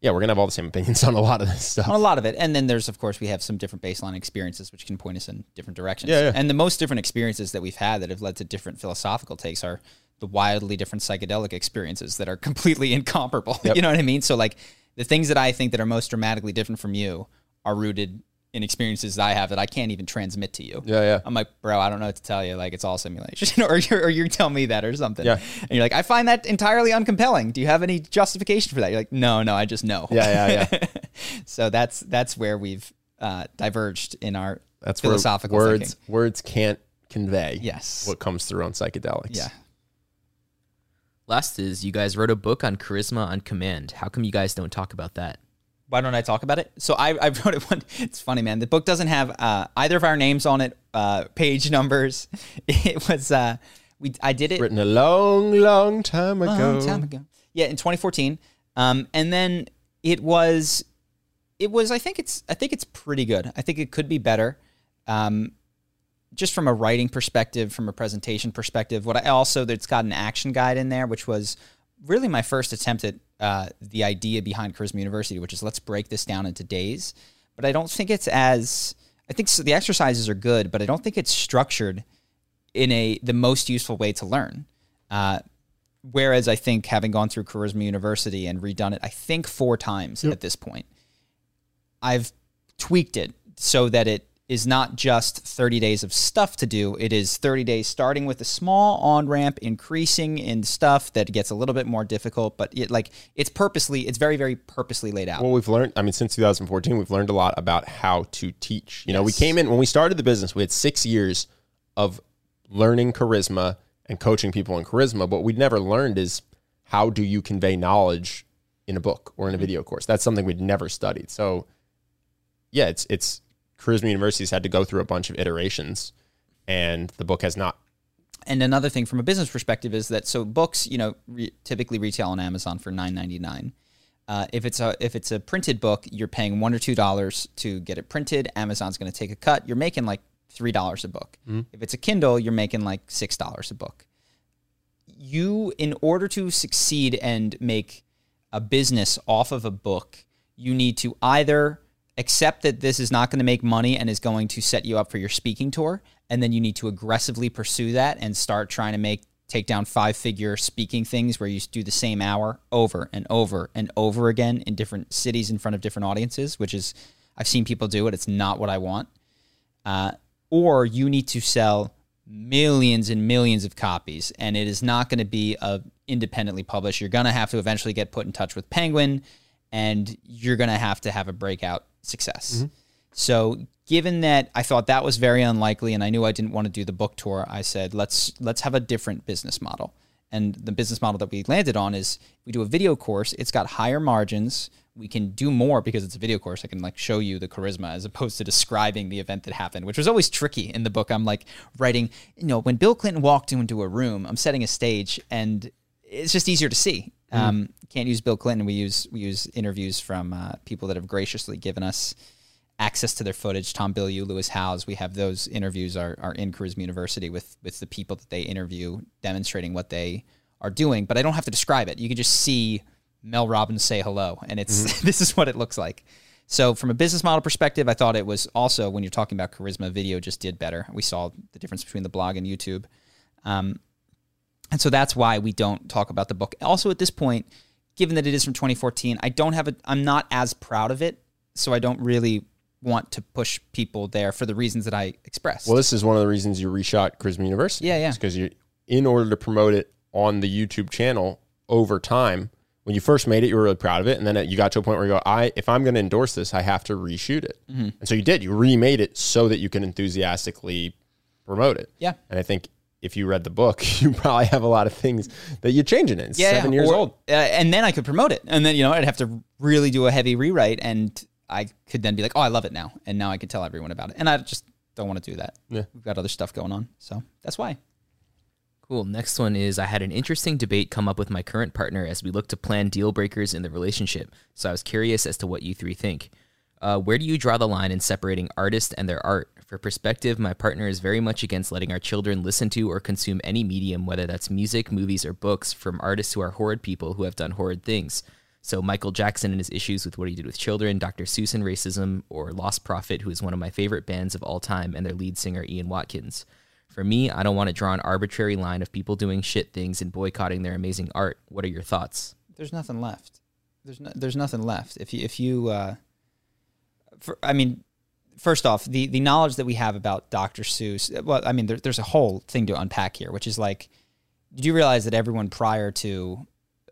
yeah, we're gonna have all the same opinions on a lot of this stuff. on a lot of it. And then there's, of course, we have some different baseline experiences which can point us in different directions. Yeah, yeah. And the most different experiences that we've had that have led to different philosophical takes are the wildly different psychedelic experiences that are completely incomparable. you know what I mean? So, like, the things that I think that are most dramatically different from you are rooted in experiences that I have that I can't even transmit to you. Yeah, yeah. I'm like, bro, I don't know what to tell you. Like, it's all simulation, or you or you tell me that or something. Yeah. And you're like, I find that entirely uncompelling. Do you have any justification for that? You're like, no, no, I just know. Yeah, yeah, yeah. so that's that's where we've uh, diverged in our That's philosophical where words thinking. words can't convey Yes. what comes through on psychedelics. Yeah. Last is you guys wrote a book on charisma on command. How come you guys don't talk about that? Why don't I talk about it? So I, I wrote it one. It's funny, man. The book doesn't have uh, either of our names on it, uh, page numbers. It was uh, we. I did it Written a long, long time ago. long time ago. Yeah, in 2014. Um, and then it was, it was. I think it's. I think it's pretty good. I think it could be better. Um, just from a writing perspective, from a presentation perspective. What I also it's got an action guide in there, which was really my first attempt at uh, the idea behind Charisma University, which is let's break this down into days. But I don't think it's as. I think so the exercises are good, but I don't think it's structured in a the most useful way to learn. Uh, whereas I think having gone through Charisma University and redone it, I think four times at this point, I've tweaked it so that it is not just 30 days of stuff to do. It is 30 days starting with a small on ramp, increasing in stuff that gets a little bit more difficult, but it like it's purposely, it's very, very purposely laid out. Well, we've learned, I mean, since 2014, we've learned a lot about how to teach. You know, we came in, when we started the business, we had six years of learning charisma and coaching people in charisma. But what we'd never learned is how do you convey knowledge in a book or in a mm-hmm. video course? That's something we'd never studied. So, yeah, it's, it's, Charisma University's had to go through a bunch of iterations, and the book has not. And another thing from a business perspective is that so books, you know, re- typically retail on Amazon for nine ninety nine. Uh, if it's a if it's a printed book, you're paying one or two dollars to get it printed. Amazon's going to take a cut. You're making like three dollars a book. If it's a Kindle, you're making like six dollars a book. You, in order to succeed and make a business off of a book, you need to either accept that this is not going to make money and is going to set you up for your speaking tour and then you need to aggressively pursue that and start trying to make take down five figure speaking things where you do the same hour over and over and over again in different cities in front of different audiences which is i've seen people do it. It's not what i want. Uh, or you need to sell millions and millions of copies and it is not going to be a independently published. You're going to have to eventually get put in touch with penguin and you're going to have to have a breakout success. Mm-hmm. So given that i thought that was very unlikely and i knew i didn't want to do the book tour i said let's let's have a different business model. And the business model that we landed on is we do a video course. It's got higher margins. We can do more because it's a video course. I can like show you the charisma as opposed to describing the event that happened which was always tricky in the book. I'm like writing you know when bill clinton walked into a room i'm setting a stage and it's just easier to see um, can't use bill clinton we use we use interviews from uh, people that have graciously given us access to their footage. Tom Bilyeu, Lewis Howes, we have those interviews are, are in Charisma University with with the people that they interview, demonstrating what they are doing. But I don't have to describe it. You can just see Mel Robbins say hello, and it's this is what it looks like. So from a business model perspective, I thought it was also when you're talking about charisma, video just did better. We saw the difference between the blog and YouTube. Um, and so that's why we don't talk about the book. Also, at this point, given that it is from 2014, I don't have a. I'm not as proud of it, so I don't really want to push people there for the reasons that I expressed. Well, this is one of the reasons you reshot Charisma University. Yeah, yeah. Because you, in order to promote it on the YouTube channel over time, when you first made it, you were really proud of it, and then you got to a point where you go, "I, if I'm going to endorse this, I have to reshoot it." Mm-hmm. And so you did. You remade it so that you can enthusiastically promote it. Yeah. And I think if you read the book, you probably have a lot of things that you change in it. It's seven years or- old. uh, and then I could promote it, and then you know I'd have to really do a heavy rewrite, and I could then be like, "Oh, I love it now," and now I can tell everyone about it, and I just don't want to do that. Yeah. We've got other stuff going on, so that's why. Cool. Next one is I had an interesting debate come up with my current partner as we look to plan deal breakers in the relationship. So I was curious as to what you three think. Uh, where do you draw the line in separating artist and their art? For perspective, my partner is very much against letting our children listen to or consume any medium, whether that's music, movies, or books, from artists who are horrid people who have done horrid things. So Michael Jackson and his issues with what he did with children, Dr. Seuss and racism, or Lost Prophet, who is one of my favorite bands of all time, and their lead singer Ian Watkins. For me, I don't want to draw an arbitrary line of people doing shit things and boycotting their amazing art. What are your thoughts? There's nothing left. There's no, there's nothing left. If you if you, uh, for, I mean, first off, the the knowledge that we have about Dr. Seuss. Well, I mean, there, there's a whole thing to unpack here, which is like, did you realize that everyone prior to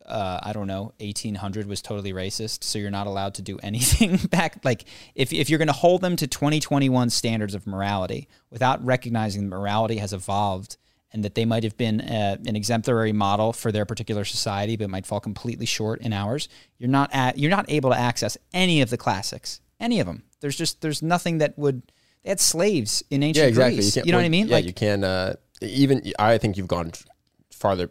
uh, I don't know, 1800 was totally racist, so you're not allowed to do anything back. Like, if, if you're going to hold them to 2021 standards of morality without recognizing that morality has evolved and that they might have been uh, an exemplary model for their particular society, but might fall completely short in ours, you're not at, you're not able to access any of the classics, any of them. There's just there's nothing that would. They had slaves in ancient Yeah, exactly. Greece. You, can't- know what I mean? Yeah, you can. Uh, even I think you've gone farther.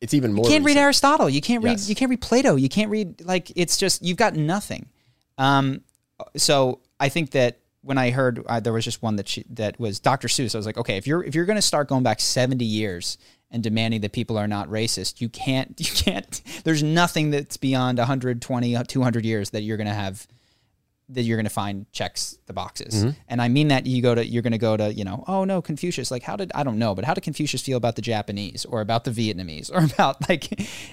It's even more. You can't read. Aristotle. You can't read. Yes. You can't read Plato. You can't read like it's just you've got nothing. Um, so I think that when I heard uh, there was just one that she, that was Dr. Seuss, I was like, okay, if you're if you're going to start going back seventy years and demanding that people are not racist, you can't. You can't. There's nothing that's beyond 120, 200 years that you're going to have that you're going to find checks the boxes. And I mean that you go to you're going to go to, you know, oh no, Confucius, like how did I don't know, but how did Confucius feel about the Japanese or about the Vietnamese or about like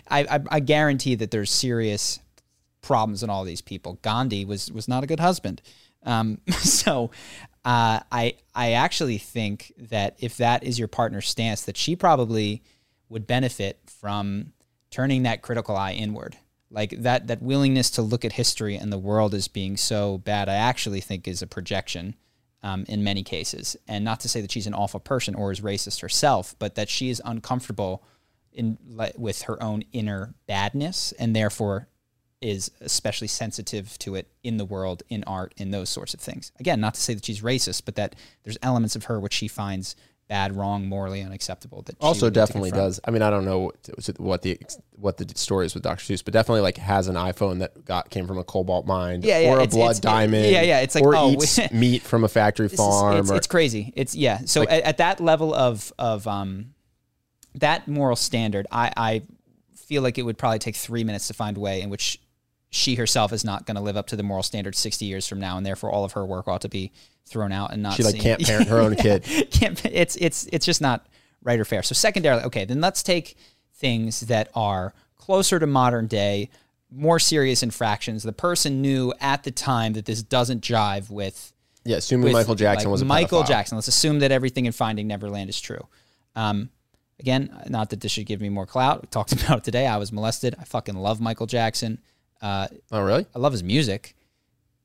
I I, I guarantee that there's serious problems in all these people. Gandhi was was not a good husband. Um, so uh, I I actually think that if that is your partner's stance, that she probably would benefit from turning that critical eye inward. Like that that willingness to look at history and the world as being so bad, I actually think is a projection um, in many cases. And not to say that she's an awful person or is racist herself, but that she is uncomfortable in with her own inner badness and therefore is especially sensitive to it in the world, in art, in those sorts of things. Again, not to say that she's racist, but that there's elements of her which she finds bad, wrong, morally unacceptable. That also would need to definitely does. I mean, I don't know what, the what the story is with Dr. Seuss, but definitely like has an iPhone that got came from a cobalt mine, Yeah, yeah, or a it's- blood it's- diamond, yeah, yeah, it's like, or oh, eats meat from a factory This is- farm. it's, or, it's crazy. It's yeah. So at, at that level of of um, that moral standard, I, I feel like it would probably take three minutes to find a way in which she herself is not going to live up to the moral standard 60 years from now, and therefore all of her work ought to be thrown out and not. She, like, seen. can't parent her own kid. Can't. It's it's it's just not right or fair. So secondarily, okay, then let's take things that are closer to modern day, more serious infractions. The person knew at the time that this doesn't jive with yeah, assuming with, Michael Jackson like, was a Michael pedophile. Jackson. Let's assume that everything in Finding Neverland is true. Um, again, not that this should give me more clout. We talked about it today. I was molested. I fucking love Michael Jackson. Uh, Oh, really? I love his music.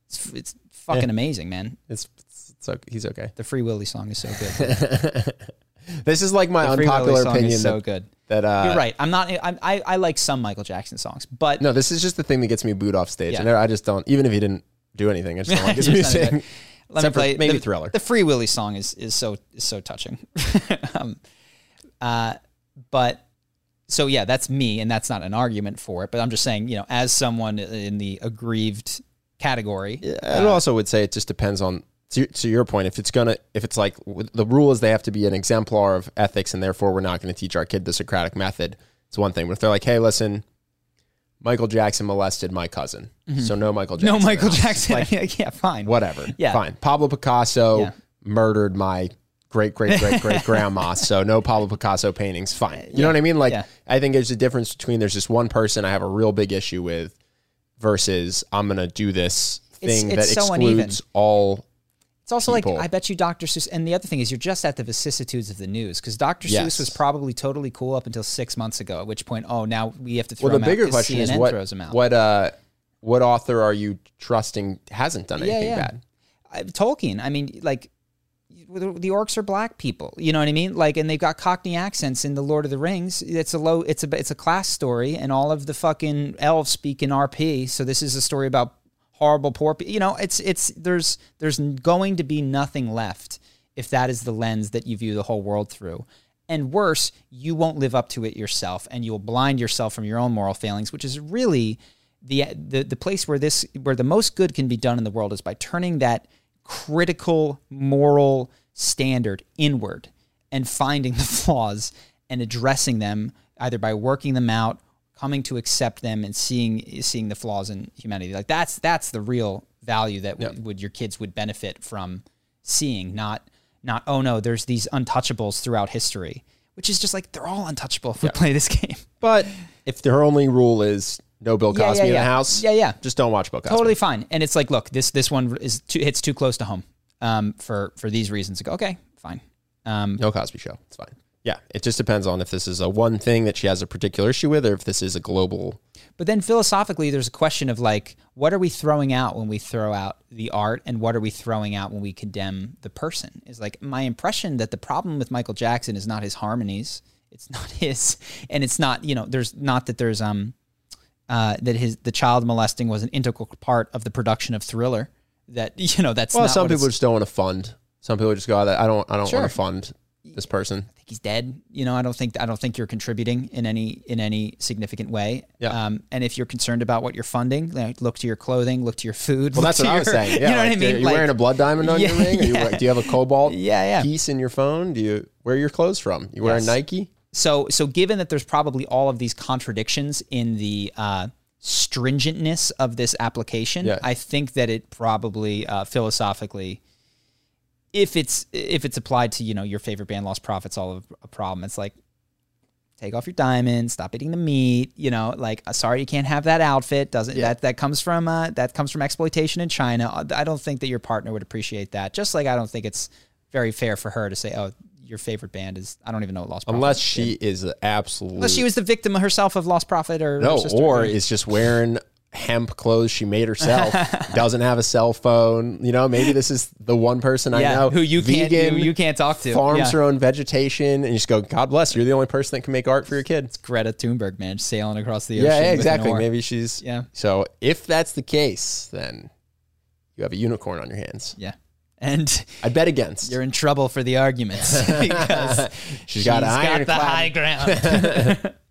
It's, it's fucking amazing, man. It's, it's, it's okay. he's okay. The Free Willy song is so good. This is like my The Free Willy unpopular song opinion is so that, good. that uh, You're right. I'm not. I'm, I I like some Michael Jackson songs, but No, this is just the thing that gets me booed off stage, Yeah. and I just don't. Even if he didn't do anything, I just don't like his You're just not music. Let Except me play maybe the, Thriller. The Free Willy song is is so is so touching. um, uh, but so yeah, that's me, and that's not an argument for it. But I'm just saying, you know, as someone in the aggrieved category, I also would say it just depends on to, to your point. If it's gonna, if it's like the rule is they have to be an exemplar of ethics, and therefore we're not going to teach our kid the Socratic method. It's one thing, but if they're like, hey, listen, Michael Jackson molested my cousin, mm-hmm. so no Michael Jackson. no Michael. Jackson. Like, yeah, fine. whatever. Yeah. fine. Pablo Picasso Yeah. murdered my great great great great grandma, so no Pablo Picasso paintings. Fine. You know what I mean? Like, Yeah. I think there's a difference between there's just one person I have a real big issue with versus I'm gonna do this thing it's that so uneven. excludes all. It's also people. like I bet you Dr. Seuss, and the other thing is you're just at the vicissitudes of the news because Dr. Yes. Seuss was probably totally cool up until six months ago. At which point, oh, now we have to throw Well, the bigger question is what throws him out. what uh what author are you trusting hasn't done anything yeah. bad? I- Tolkien. I mean, like the orcs are black people. You know what I mean? Like, and they've got Cockney accents in the Lord of the Rings. It's a low. It's a it's a class story, and all of the fucking elves speak in RP. So this is a story about horrible poor people. You know, it's it's there's there's going to be nothing left if that is the lens that you view the whole world through. And worse, you won't live up to it yourself, and you will blind yourself from your own moral failings, which is really the the the place where this where the most good can be done in the world is by turning that critical moral standard inward and finding the flaws and addressing them either by working them out coming to accept them and seeing seeing the flaws in humanity. Like that's that's the real value that would, would your kids would benefit from seeing not not oh no there's these untouchables throughout history which is just like they're all untouchable if we play this game. But if their only rule is no Bill Cosby yeah, in yeah. the house, Yeah, yeah. just don't watch Bill Cosby. totally fine. And it's like, look, this this one is too, hits too close to home um, for for these reasons. Go, okay, fine. Um, No Cosby show. It's fine. Yeah, it just depends on if this is a one thing that she has a particular issue with, or if this is a global. But then philosophically, there's a question of like, what are we throwing out when we throw out the art, and what are we throwing out when we condemn the person? Is like my impression that the problem with Michael Jackson is not his harmonies, it's not his, and it's not you know, there's not that there's um, uh, that his the child molesting was an integral part of the production of Thriller. That you know, that's Well, some people just don't want to fund. Some people just go, "I don't, I don't Sure. want to fund this person." I think he's dead. You know, I don't think I don't think you're contributing in any in any significant way. Yeah. Um, and if you're concerned about what you're funding, like, look to your clothing, look to your food. Well, that's what I your- was saying. Yeah, you know like, what I mean? Are you Like, wearing a blood diamond on Yeah, your ring? Are you, do you have a cobalt Yeah, yeah. piece in your phone? Do you where are your clothes from? You wear Yes. a Nike? So, so given that there's probably all of these contradictions in the uh, stringentness of this application, Yeah. I think that it probably uh, philosophically, if it's if it's applied to you know your favorite band, Lostprophets, all of a problem. It's like take off your diamonds, stop eating the meat. You know, like uh, sorry you can't have that outfit. Doesn't Yeah. that that comes from uh, that comes from exploitation in China? I don't think that your partner would appreciate that. Just like I don't think it's very fair for her to say, oh. Your favorite band is I don't even know what Lostprophets Unless did. she is an absolute Unless she was the victim herself of lost profit or no, or is just wearing hemp clothes she made herself. doesn't have a cell phone. You know, maybe this is the one person I know who you can't who you can't talk to. farms yeah. her own vegetation, and you just go, God bless. You're the only person that can make art for your kid. It's Greta Thunberg, man, sailing across the ocean. Yeah, yeah, exactly. Maybe she's Yeah. So if that's the case, then you have a unicorn on your hands. Yeah, and I bet against. you're in trouble for the arguments because she's got, got the high ground.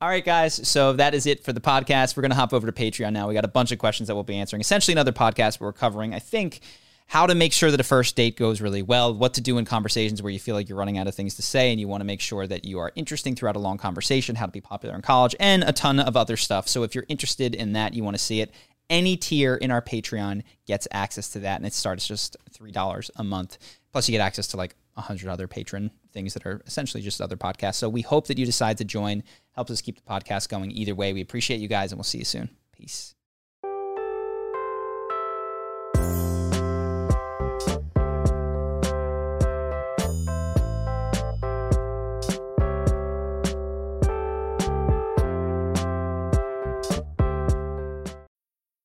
All right, guys. So that is it for the podcast. We're going to hop over to Patreon now. We got a bunch of questions that we'll be answering. Essentially, another podcast where we're covering, I think, how to make sure that a first date goes really well, what to do in conversations where you feel like you're running out of things to say and you want to make sure that you are interesting throughout a long conversation, how to be popular in college, and a ton of other stuff. So if you're interested in that, you want to see it, any tier in our Patreon gets access to that, and it starts just $3 a month. Plus, you get access to like 100 other patron things that are essentially just other podcasts. So we hope that you decide to join. Helps us keep the podcast going either way. We appreciate you guys, and we'll see you soon. Peace.